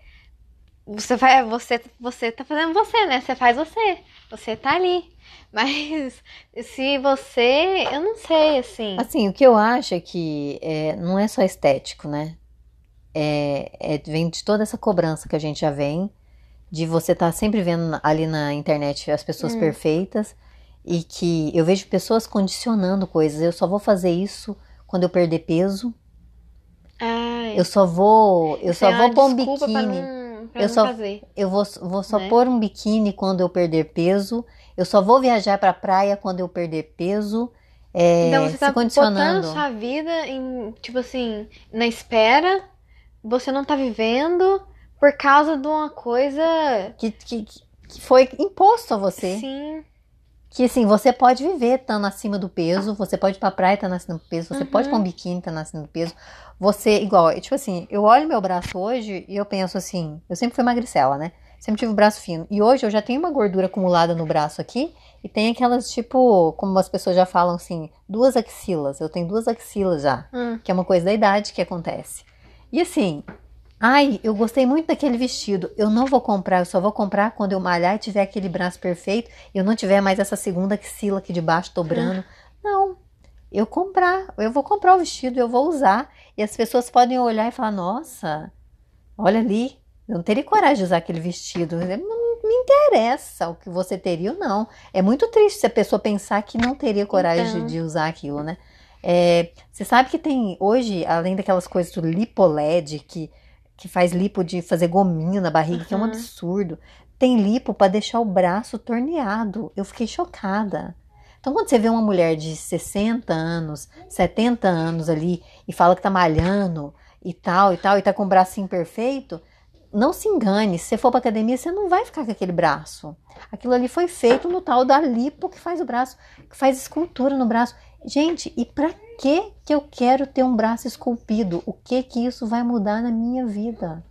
você vai. Você, você tá fazendo você, né? Você faz você. Você tá ali. [laughs] Mas se você. Eu não sei, assim. Assim, o que eu acho é que é, não é só estético, né? É, é- vem de toda essa cobrança que a gente já vem, de você estar sempre vendo ali na internet as pessoas Hum. perfeitas, e que eu vejo pessoas condicionando coisas. Eu só vou fazer isso quando eu perder peso. Ai, Eu só vou, eu só é vou pôr um desculpa pra biquíni. não, pra Eu só- fazer. Eu vou, vou só Né? pôr um biquíni quando eu perder peso. Eu só vou viajar pra praia quando eu perder peso. É, Então você tá botando sua vida em, tipo assim, na espera, você não tá vivendo por causa de uma coisa. que, que, que foi imposto a você. Sim. Que assim, você pode viver estando acima do peso, você pode ir pra praia estando acima do peso, você Uhum. pode pôr um biquíni estando acima do peso. Você, igual, tipo assim, eu olho meu braço hoje e eu penso assim, eu sempre fui magricela, né? Sempre tive o braço fino. E hoje eu já tenho uma gordura acumulada no braço aqui. E tem aquelas, tipo, como as pessoas já falam assim, duas axilas. Eu tenho duas axilas já. Hum. Que é uma coisa da idade que acontece. E assim, ai, eu gostei muito daquele vestido. Eu não vou comprar, eu só vou comprar quando eu malhar e tiver aquele braço perfeito. E eu não tiver mais essa segunda axila aqui de baixo dobrando. Não. Eu comprar, eu vou comprar o vestido, eu vou usar. E as pessoas podem olhar e falar: nossa, olha ali, eu não teria coragem de usar aquele vestido. Não me interessa o que você teria ou não. É muito triste se a pessoa pensar que não teria coragem Então. de usar aquilo, né? É, você sabe que tem hoje, além daquelas coisas do lipoled, que, que faz lipo de fazer gominho na barriga, que é um Uhum. absurdo. Tem lipo para deixar o braço torneado. Eu fiquei chocada. Então, quando você vê uma mulher de 60 anos, 70 anos ali e fala que tá malhando e tal e tal, e tá com o bracinho perfeito, não se engane. Se você for pra academia, você não vai ficar com aquele braço. Aquilo ali foi feito no tal da lipo que faz o braço, que faz escultura no braço. Gente, e pra que que eu quero ter um braço esculpido? O que que isso vai mudar na minha vida?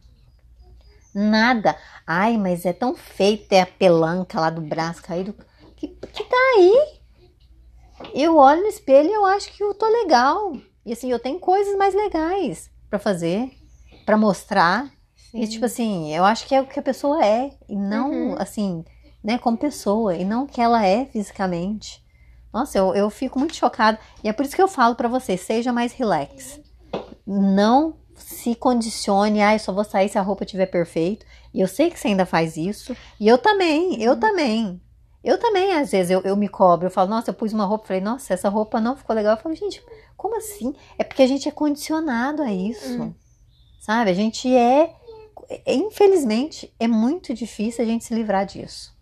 Nada. Ai, mas é tão feio ter a pelanca lá do braço caído. Que, que tá aí? Eu olho no espelho e eu acho que eu tô legal. E assim, eu tenho coisas mais legais pra fazer, pra mostrar. E tipo assim, eu acho que é o que a pessoa é. E não, Uhum. assim, né, como pessoa. E não o que ela é fisicamente. Nossa, eu, eu fico muito chocada. E é por isso que eu falo pra você, seja mais relax. Não se condicione, ah, eu só vou sair se a roupa estiver perfeito. E eu sei que você ainda faz isso. E eu também, eu também. Eu também, às vezes, eu, eu me cobro. Eu falo, nossa, eu pus uma roupa. Falei, nossa, essa roupa não ficou legal. Eu falo, gente, como assim? É porque a gente é condicionado a isso. Hum. Sabe? A gente é- Infelizmente, é muito difícil a gente se livrar disso.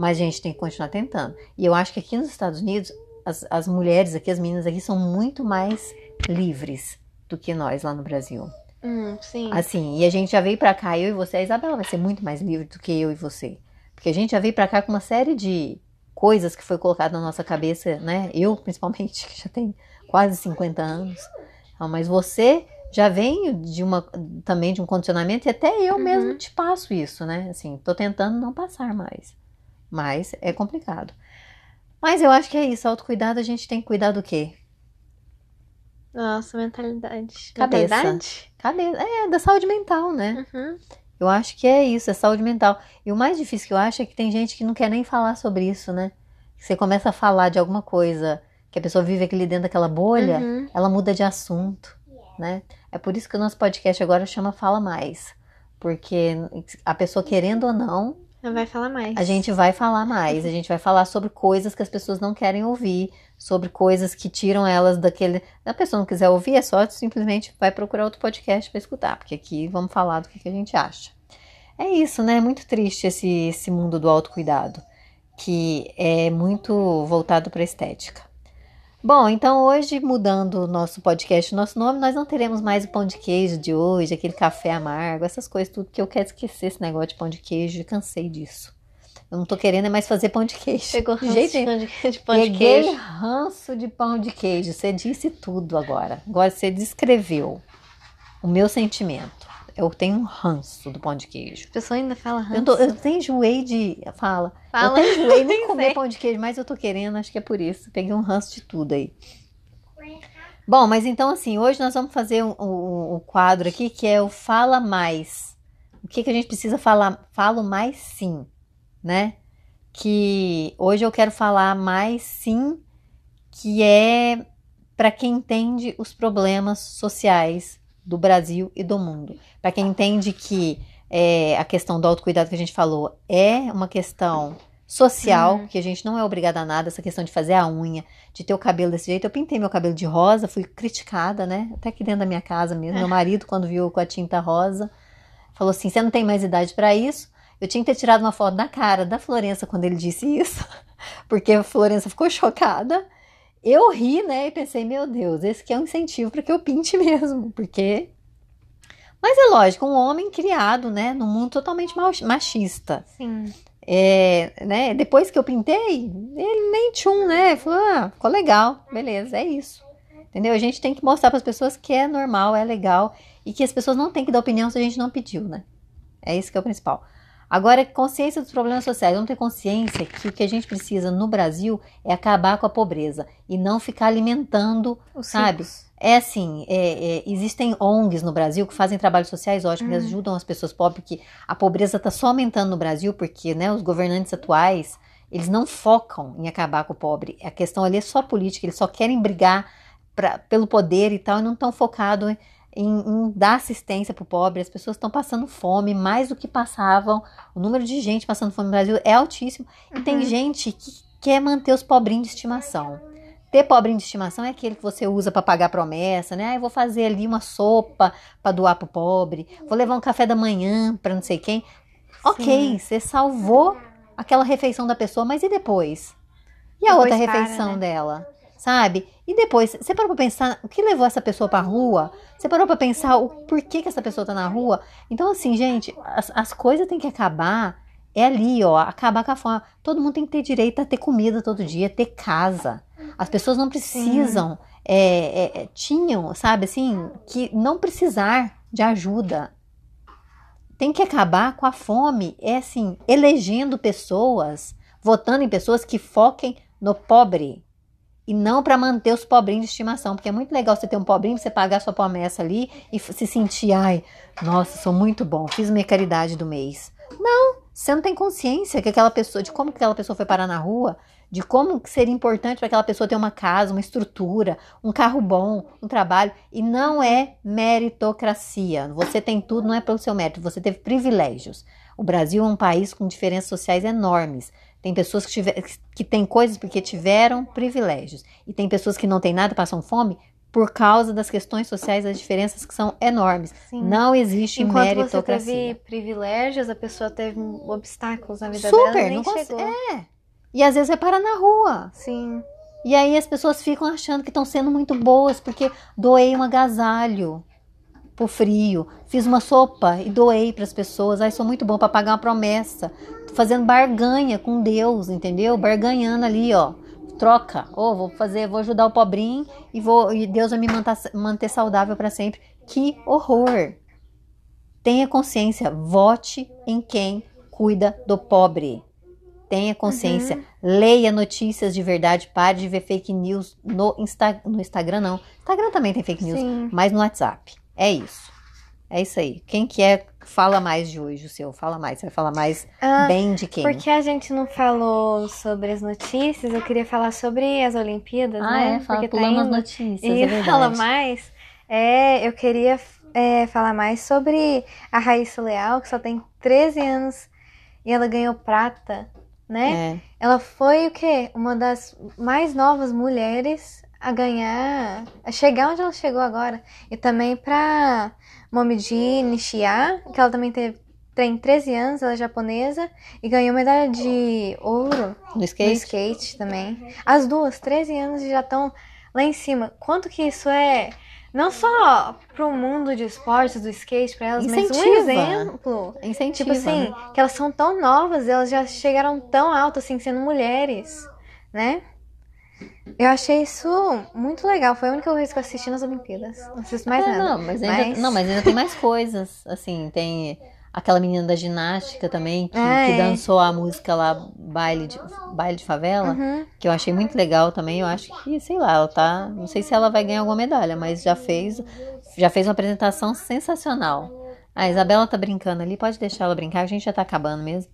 Mas a gente tem que continuar tentando. E eu acho que aqui nos Estados Unidos, as, as mulheres aqui, as meninas aqui, são muito mais livres do que nós lá no Brasil. Hum, sim. Assim, e a gente já veio pra cá, eu e você, a Isabela vai ser muito mais livre do que eu e você. Porque a gente já veio pra cá com uma série de coisas que foi colocada na nossa cabeça, né? Eu, principalmente, [laughs] que já tenho quase 50 anos. Ah, Mas você já vem de uma também de um condicionamento e até eu Uhum. mesmo te passo isso, né? Assim, tô tentando não passar mais. Mas é complicado. Mas eu acho que é isso, autocuidado a gente tem que cuidar do quê? Nossa, mentalidade. Cabeça. Mentalidade? Cabe- É, da saúde mental, né? Uhum. Eu acho que é isso, é saúde mental. E o mais difícil que eu acho é que tem gente que não quer nem falar sobre isso, né? Você começa a falar de alguma coisa que a pessoa vive aqui dentro daquela bolha, Uhum. ela muda de assunto, né? É por isso que o nosso podcast agora chama Fala Mais. Porque a pessoa querendo ou não, Ela vai falar mais. a gente vai falar mais, a gente vai falar sobre coisas que as pessoas não querem ouvir, sobre coisas que tiram elas daquele. A pessoa não quiser ouvir, é só simplesmente vai procurar outro podcast para escutar, porque aqui vamos falar do que, que a gente acha. É isso, né? É muito triste esse, esse mundo do autocuidado, que é muito voltado para estética. Bom, então hoje, mudando o nosso podcast, o nosso nome, nós não teremos mais o pão de queijo de hoje, aquele café amargo, essas coisas, tudo que eu quero esquecer esse negócio de pão de queijo, cansei disso. Eu não tô querendo é mais fazer pão de queijo. Pegou ranço jeito de pão de, de pão de queijo. ranço de pão de queijo. Você disse tudo agora. Agora você descreveu o meu sentimento. Eu tenho um ranço do pão de queijo. A pessoa ainda fala ranço. Eu, tô, eu até enjoei de. Fala. Fala. Eu até enjoei de Nem [laughs] comer sei. pão de queijo, mas eu tô querendo, acho que é por isso. Peguei um ranço de tudo aí. Bom, mas então assim, hoje nós vamos fazer um, um- um quadro aqui que é o Fala Mais. O que, que a gente precisa falar? Falo mais sim, né? Que hoje eu quero falar mais sim, que é para quem entende os problemas sociais do Brasil e do mundo. Para quem entende que é, a questão do autocuidado que a gente falou é uma questão social, Uhum. que a gente não é obrigada a nada, essa questão de fazer a unha, de ter o cabelo desse jeito. Eu pintei meu cabelo de rosa, fui criticada, né? Até aqui dentro da minha casa mesmo. Meu [laughs] marido, quando viu com a tinta rosa, falou assim: você não tem mais idade para isso. Eu tinha que ter tirado uma foto da cara da Florença quando ele disse isso, [laughs] porque a Florença ficou chocada. Eu ri, né? E pensei, meu Deus, esse aqui é um incentivo para que eu pinte [laughs] mesmo, porque. Mas é lógico, um homem criado, né, num mundo totalmente mach- machista. Sim. É, né, depois que eu pintei, ele nem tchum, né? Falou, ah, ficou legal, beleza, é isso. Entendeu? A gente tem que mostrar para as pessoas que é normal, é legal e que as pessoas não têm que dar opinião se a gente não pediu, né? É isso que é o principal. Agora, consciência dos problemas sociais. Vamos ter consciência que o que a gente precisa no Brasil é acabar com a pobreza e não ficar alimentando, Os sabe? É assim, é- é, existem ONGs no Brasil que fazem trabalhos sociais ótimos, que Uhum. ajudam as pessoas pobres, porque a pobreza está só aumentando no Brasil, porque né, os governantes atuais, eles não focam em acabar com o pobre. A questão ali é só política, eles só querem brigar pra- pelo poder e tal, e não estão focados em, em dar assistência para o pobre. As pessoas estão passando fome, mais do que passavam. O número de gente passando fome no Brasil é altíssimo. E tem Uhum. gente que quer manter os pobrinhos de estimação. Ter pobrinho de estimação é aquele que você usa para pagar promessa, né? Ah, eu vou fazer ali uma sopa para doar pro pobre, vou levar um café da manhã para não sei quem. Ok, você salvou aquela refeição da pessoa, mas e depois? E a Depois outra para, refeição né? dela? Sabe? E depois, você parou pra pensar o que levou essa pessoa pra rua? Você parou pra pensar o porquê que essa pessoa tá na rua? Então, assim, gente, as, as coisas têm que acabar. É ali, ó, acabar com a fome. Todo mundo tem que ter direito a ter comida todo dia, ter casa. As pessoas não precisam, é, é, é, tinham, sabe, assim, que não precisar de ajuda. Tem que acabar com a fome, é assim, elegendo pessoas, votando em pessoas que foquem no pobre. E não para manter os pobrinhos de estimação, porque é muito legal você ter um pobrinho, você pagar sua promessa ali e se sentir, ai, nossa, sou muito bom, fiz minha caridade do mês. Não, você não tem consciência que aquela pessoa, de como que aquela pessoa foi parar na rua, de como seria importante para aquela pessoa ter uma casa, uma estrutura, um carro bom, um trabalho. E não é meritocracia. Você tem tudo, não é pelo seu mérito, você teve privilégios. O Brasil é um país com diferenças sociais enormes. Tem pessoas que, tiver, que têm coisas porque tiveram privilégios. E tem pessoas que não têm nada, passam fome, por causa das questões sociais, as diferenças que são enormes. Sim. Não existe Enquanto você meritocracia. teve privilégios, a pessoa teve obstáculos na vida dela Super, e nem não chegou. É. E às vezes vai parar na rua. Sim. E aí as pessoas ficam achando que estão sendo muito boas porque doei um agasalho pro frio, fiz uma sopa e doei para as pessoas. Ai, sou muito bom para pagar uma promessa. Tô fazendo barganha com Deus, entendeu? Barganhando ali, ó. Troca. Ô, vou fazer, vou ajudar o pobrinho e vou e Deus vai me manter, manter saudável para sempre. Que horror. Tenha consciência, vote em quem cuida do pobre. Tenha consciência, Uhum. leia notícias de verdade, pare de ver fake news no, Insta, no Instagram, não. Instagram também tem fake news, Sim. mas no WhatsApp. É isso. É isso aí. Quem que é, fala mais de hoje, o seu? Fala mais. Você vai falar mais Ah, bem de quem? Porque a gente não falou sobre as notícias, eu queria falar sobre as Olimpíadas, ah, né? é, fala, Porque tá pulamos as indo. notícias, E é verdade. fala mais. É, eu queria é, falar mais sobre a Raíssa Leal, que só tem 13 anos e ela ganhou prata, né? É. Ela foi o quê? Uma das mais novas mulheres a ganhar, a chegar onde ela chegou agora. E também pra Momiji Nishia, que ela também teve, tem 13 anos, ela é japonesa, e ganhou medalha de ouro No no skate? skate também. As duas, 13 anos, e já estão lá em cima. Quanto que isso é, não só pro mundo de esportes, do skate pra elas, mas um Incentiva. exemplo. Incentiva. Tipo assim, que elas são tão novas, elas já chegaram tão alto assim, sendo mulheres, né? Eu achei isso muito legal. Foi a única vez que eu assisti nas Olimpíadas. Não assisto mais É, nada. Não mas, ainda, Mas- não, mas ainda tem mais coisas. Assim, tem aquela menina da ginástica também, que, Ah, que é. dançou a música lá, Baile de, Baile de Favela. Uhum. que eu achei muito legal também. Eu acho que, sei lá, ela tá. Não sei se ela vai ganhar alguma medalha, mas já fez, já fez uma apresentação sensacional. A Isabela tá brincando ali, pode deixar ela brincar, a gente já tá acabando mesmo.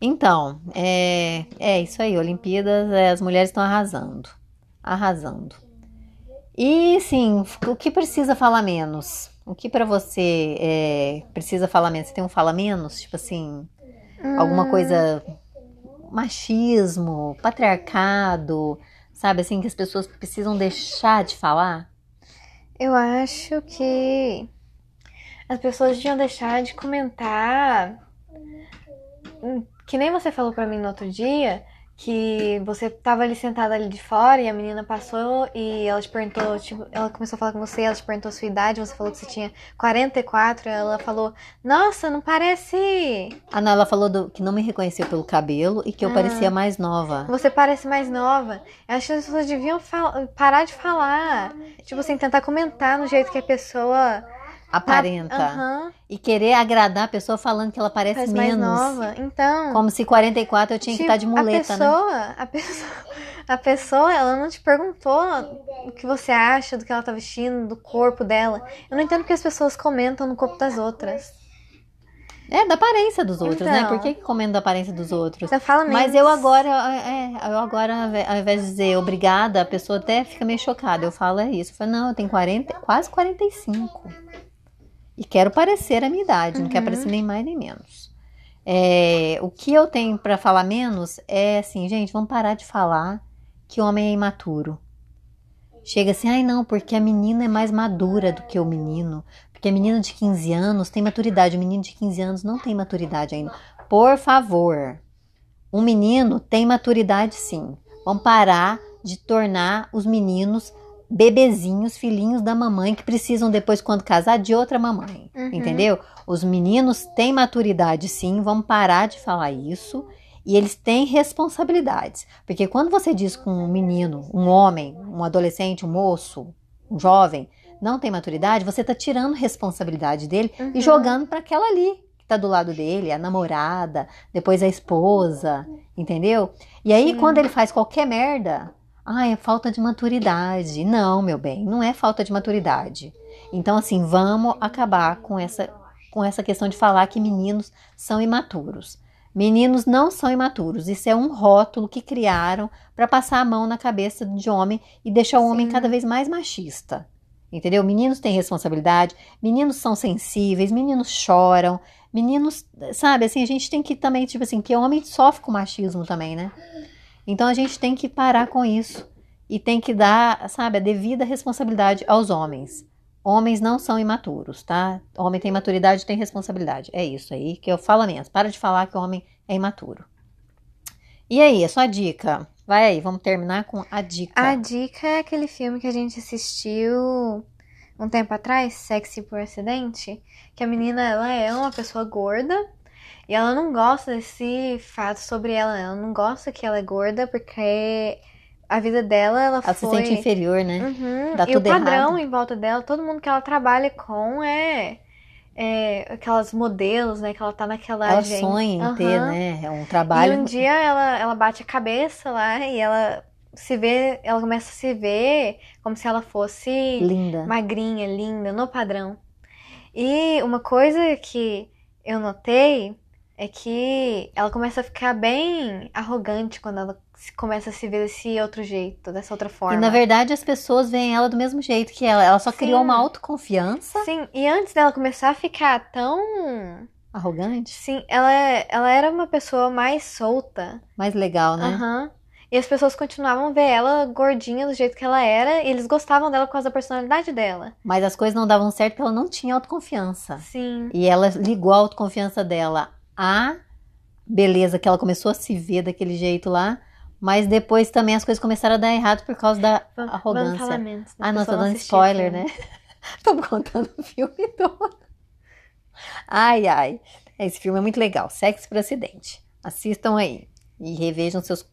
Então, é, é isso aí, Olimpíadas, é, as mulheres estão arrasando. Arrasando. E sim, o que precisa falar menos? O que pra você é, precisa falar menos? Você tem um fala menos? Tipo assim, alguma Hum, coisa machismo, patriarcado, sabe assim que as pessoas precisam deixar de falar? Eu acho que as pessoas deviam deixar de comentar. Que nem você falou pra mim no outro dia, que você tava ali sentada ali de fora e a menina passou e ela te perguntou, tipo, ela começou a falar com você, ela te perguntou a sua idade, você falou que você tinha 44, ela falou: "Nossa, não parece A Nala falou do- que não me reconheceu pelo cabelo e que eu Ah. parecia mais nova. Você parece mais nova. Eu acho que as pessoas deviam parar de falar. Tipo assim, tentar comentar no jeito que a pessoa aparenta. E querer agradar a pessoa falando que ela parece parece mais menos. nova. Então. Como se 44 eu tinha que tipo, estar de muleta, a né? pessoa, a pessoa, a pessoa, ela não te perguntou o que você acha do que ela tá vestindo, do corpo dela. Eu não entendo porque as pessoas comentam no corpo das outras. É, da aparência dos outros, né? Então. Por que, que comendo da aparência dos outros? Você fala mesmo. Mas eu agora, é, eu agora, ao invés de dizer obrigada, a pessoa até fica meio chocada. Eu falo, é isso. Eu falo, não, eu tenho 40, quase 45. E quero parecer a minha idade, não quero Uhum. parecer nem mais nem menos. É, o que eu tenho pra falar menos é assim, gente, vamos parar de falar que o homem é imaturo. Chega assim, ai não, porque a menina é mais madura do que o menino. Porque a menina de 15 anos tem maturidade, o menino de 15 anos não tem maturidade ainda. Por favor, um menino tem maturidade sim. Vamos parar de tornar os meninos bebezinhos, filhinhos da mamãe que precisam depois, quando casar, de outra mamãe. Uhum. Entendeu? Os meninos têm maturidade sim, vamos parar de falar isso. E eles têm responsabilidades. Porque quando você diz com um menino, um homem, um adolescente, um moço, um jovem, não tem maturidade, você está tirando responsabilidade dele Uhum. e jogando para aquela ali que está do lado dele, a namorada, depois a esposa, entendeu? E aí Sim. quando ele faz qualquer merda, ai, é falta de maturidade. Não, meu bem, não é falta de maturidade. Então assim, vamos acabar com essa com essa questão de falar que meninos são imaturos. Meninos não são imaturos. Isso é um rótulo que criaram para passar a mão na cabeça de homem e deixar o homem Sim. cada vez mais machista. Entendeu? Meninos têm responsabilidade, meninos são sensíveis, meninos choram, meninos, sabe, assim, a gente tem que também, tipo assim, que homem sofre com machismo também, né? Então a gente tem que parar com isso e tem que dar, sabe, a devida responsabilidade aos homens. Homens não são imaturos, tá? Homem tem maturidade, tem responsabilidade. É isso aí que eu falo mesmo. Para de falar que o homem é imaturo. E aí, a sua dica? Vai aí, vamos terminar com a dica. A dica é aquele filme que a gente assistiu um tempo atrás, Sexy por Acidente, que a menina ela é uma pessoa gorda e ela não gosta desse fato sobre ela. Ela não gosta que ela é gorda porque a vida dela ela Ela se foi sente inferior, né? Uhum, Dá e o tudo padrão errado. em volta dela, todo mundo que ela trabalha com é, é aquelas modelos, né? Que ela tá naquela Ela agência. sonha em ter, Aham. né? É um E trabalho. um dia ela, ela bate a cabeça lá e ela se vê, ela começa a se ver como se ela fosse linda. magrinha, linda, no padrão. E uma coisa que eu notei é que ela começa a ficar bem arrogante quando ela começa a se ver desse outro jeito, dessa outra forma. E na verdade as pessoas veem ela do mesmo jeito que ela. Ela só Sim. criou uma autoconfiança Sim, e antes dela começar a ficar tão. arrogante, Sim, ela, ela era uma pessoa mais solta. mais legal, né? Aham. E as pessoas continuavam a ver ela gordinha do jeito que ela era, e eles gostavam dela por causa da personalidade dela. Mas as coisas não davam certo porque ela não tinha autoconfiança. Sim. E ela ligou a autoconfiança dela à beleza que ela começou a se ver daquele jeito lá. Mas depois também as coisas começaram a dar errado por causa da Vamos arrogância. né? Ah, não, A tô dando spoiler, né? [laughs] Estamos contando o filme todo. Ai, ai. Esse filme é muito legal. Sexo por acidente. Assistam aí. E revejam seus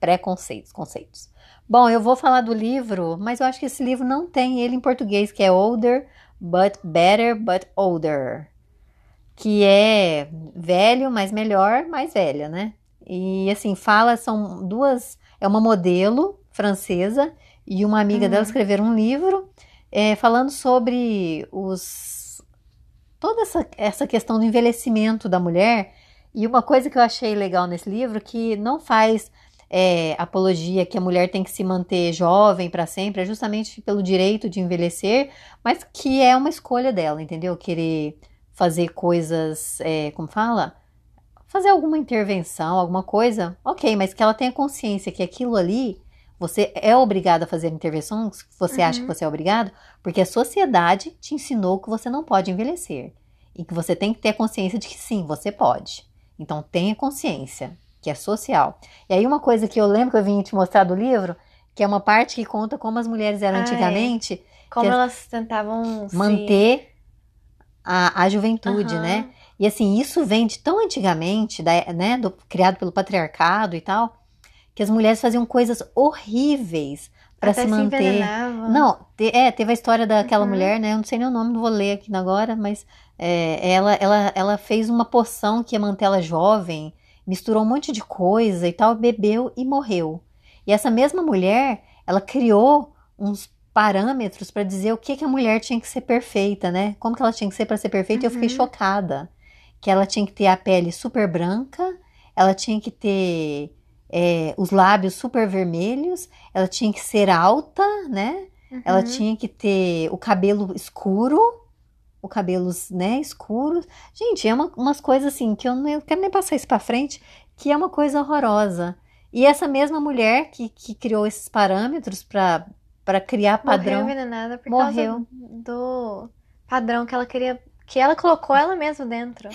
preconceitos, conceitos. Bom, eu vou falar do livro, mas eu acho que esse livro não tem ele em português, que é Older, But Better, But Older. Que é velho, mas melhor, mais velha, né? E assim, fala, são duas. É uma modelo francesa e uma amiga Uhum. dela escreveram um livro é, falando sobre os toda essa, essa questão do envelhecimento da mulher. E uma coisa que eu achei legal nesse livro que não faz é, apologia que a mulher tem que se manter jovem para sempre, é justamente pelo direito de envelhecer, mas que é uma escolha dela, entendeu? Querer fazer coisas, é, como fala? Fazer alguma intervenção, alguma coisa, ok, mas que ela tenha consciência que aquilo ali você é obrigado a fazer intervenções que você acha que Uhum. você é obrigado, porque a sociedade te ensinou que você não pode envelhecer. E que você tem que ter consciência de que sim, você pode. Então tenha consciência, que é social. E aí uma coisa que eu lembro que eu vim te mostrar do livro, que é uma parte que conta como as mulheres eram Ah, é. antigamente, Como que- elas tentavam manter a, juventude, Aham. né? E assim, isso vem de tão antigamente, da- né, do, criado pelo patriarcado e tal, que as mulheres faziam coisas horríveis para se manter. envenenava. Não, te- é, teve a história daquela Uhum. mulher, né? Eu não sei nem o nome, não vou ler aqui agora, mas é, ela, ela, ela fez uma poção que ia manter ela jovem, misturou um monte de coisa e tal, bebeu e morreu. E essa mesma mulher, ela criou uns parâmetros para dizer o que, que a mulher tinha que ser perfeita, né? Como que ela tinha que ser para ser perfeita, e eu fiquei Uhum. chocada. Que ela tinha que ter a pele super branca, ela tinha que ter é, os lábios super vermelhos, ela tinha que ser alta, né? Ela Uhum. tinha que ter o cabelo escuro, o cabelo, né, escuro. Gente, é uma, umas coisas assim que eu não eu quero nem passar isso pra frente, que é uma coisa horrorosa. E essa mesma mulher que, que criou esses parâmetros pra para criar Morreu padrão, envenenada por Morreu. causa do padrão que ela queria. Que ela colocou ela mesma dentro.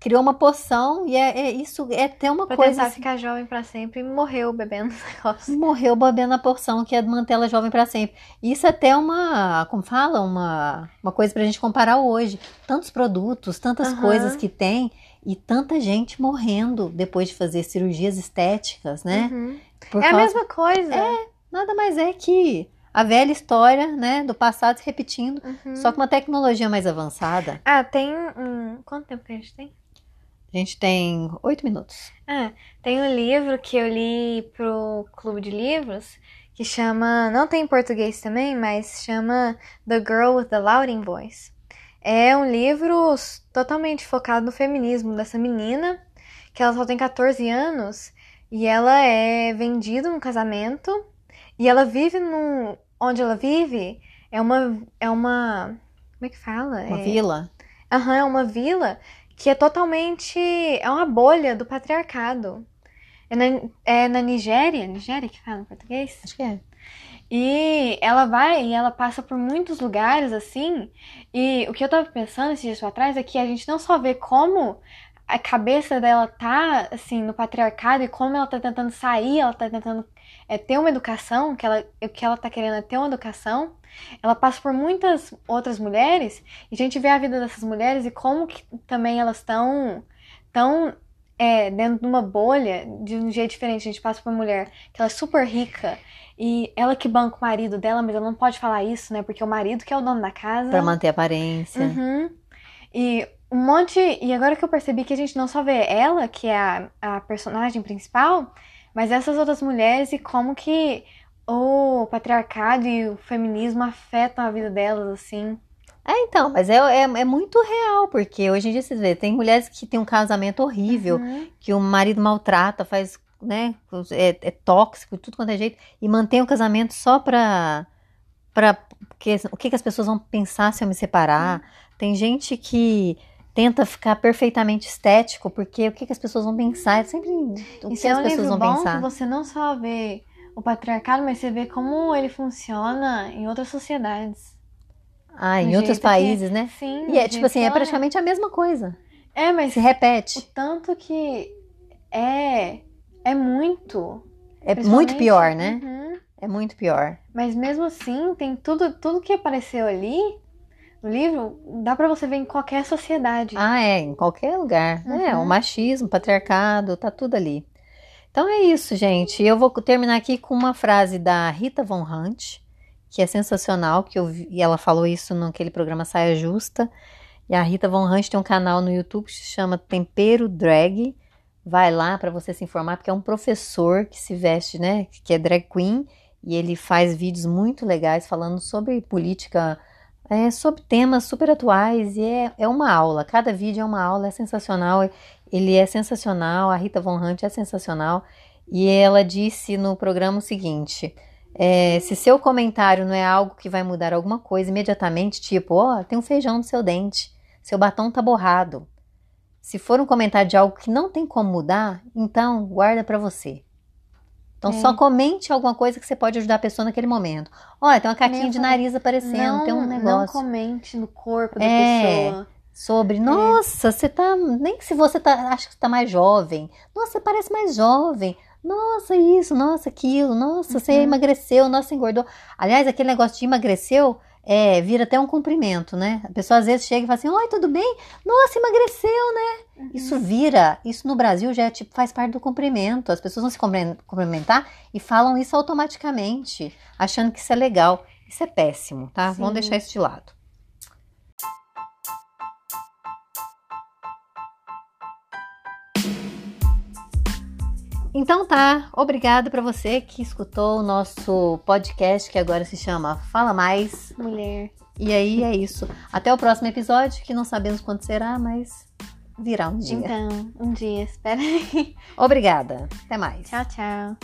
criou uma poção e é, é- isso é até uma Pra coisa tentar assim, ficar jovem pra sempre e morreu bebendo esse negócio. morreu bebendo a porção que é manter ela jovem pra sempre. Isso é até uma, como fala, uma, uma coisa pra gente comparar hoje. Tantos produtos, tantas Aham. coisas que tem e tanta gente morrendo depois de fazer cirurgias estéticas, né? Uhum. É a causa- mesma coisa. Nada mais é que a velha história, né, do passado se repetindo, Uhum. só com uma tecnologia mais avançada. Ah, tem um. Quanto tempo que a gente tem? A gente tem oito minutos. Ah, tem um livro que eu li pro clube de livros que chama. Não tem em português também, mas chama The Girl with the Louding Voice. É um livro totalmente focado no feminismo dessa menina, que ela só tem 14 anos e ela é vendida num casamento e ela vive num. Onde ela vive é uma. É uma. Como é que fala? Uma é, vila. Aham, é uma vila que é totalmente. É uma bolha do patriarcado. É na, é na Nigéria, Nigéria que fala em português? Acho que é. E ela vai e ela passa por muitos lugares assim. E o que eu tava pensando esses dias pra trás é que a gente não só vê como a cabeça dela tá assim no patriarcado e como ela tá tentando sair, ela tá tentando é, ter uma educação, que ela, o que ela tá querendo é ter uma educação. Ela passa por muitas outras mulheres e a gente vê a vida dessas mulheres e como que também elas estão tão é, dentro de uma bolha de um jeito diferente. A gente passa por uma mulher que ela é super rica e ela que banca o marido dela, mas ela não pode falar isso, né? Porque é o marido que é o dono da casa. Pra manter a aparência. Uhum. E um monte. E agora que eu percebi que a gente não só vê ela, que é a, a personagem principal, mas essas outras mulheres e como que o patriarcado e o feminismo afetam a vida delas, assim. É, então, mas é, é, é muito real, porque hoje em dia você vê, tem mulheres que têm um casamento horrível, Uhum. que o marido maltrata, faz, né, é, é tóxico, tudo quanto é jeito, e mantém o casamento só pra, pra porque, o que, que as pessoas vão pensar se eu me separar. Tem gente que tenta ficar perfeitamente estético, porque o que, que as pessoas vão pensar, é sempre o que é as um pessoas livro vão bom pensar. que você não só vê o patriarcado, mas você vê como ele funciona em outras sociedades. Ah, em outros jeito que- países, né? Sim. E é tipo assim, é praticamente a mesma coisa. É, mas Se o repete. tanto que é. É muito. É muito pior, né? Uhum. É muito pior. Mas mesmo assim, tem tudo, tudo que apareceu ali no livro, dá pra você ver em qualquer sociedade. Ah, é, em qualquer lugar. É, Uhum. o machismo, o patriarcado, tá tudo ali. Então é isso, gente. Eu vou terminar aqui com uma frase da Rita Von Hunt, que é sensacional, que eu vi, e ela falou isso naquele programa Saia Justa. E a Rita Von Hunt tem um canal no YouTube que se chama Tempero Drag. Vai lá para você se informar, porque é um professor que se veste, né, que é drag queen, e ele faz vídeos muito legais falando sobre política, é, sobre temas super atuais, e é, é uma aula. Cada vídeo é uma aula, é sensacional. Ele é sensacional, a Rita Von Hunt é sensacional. E ela disse no programa o seguinte: é, se seu comentário não é algo que vai mudar alguma coisa imediatamente, tipo, ó, tem um feijão no seu dente, seu batom tá borrado. Se for um comentário de algo que não tem como mudar, então guarda pra você. Então É. só comente alguma coisa que você pode ajudar a pessoa naquele momento. Olha, tem uma caquinha de nariz aparecendo, não, tem um não negócio comente no corpo da É. pessoa. sobre, nossa, você tá, nem que se você tá, acha que você tá mais jovem. Nossa, você parece mais jovem. Nossa, isso, nossa, aquilo. Nossa, você Uhum. emagreceu, nossa, engordou. Aliás, aquele negócio de emagreceu É, vira até um cumprimento, né? A pessoa às vezes chega e fala assim: Oi, tudo bem? Nossa, emagreceu, né? Uhum. Isso vira, isso no Brasil já é, tipo, faz parte do cumprimento. As pessoas vão se cumprimentar e falam isso automaticamente, achando que isso é legal. Isso é péssimo, tá? Sim. Vamos deixar isso de lado. Então tá, obrigado para você que escutou o nosso podcast que agora se chama Fala Mais Mulher. E aí é isso. Até o próximo episódio, que não sabemos quando será, mas virá um dia. Então, um dia, espera aí. Obrigada. Até mais. Tchau, tchau.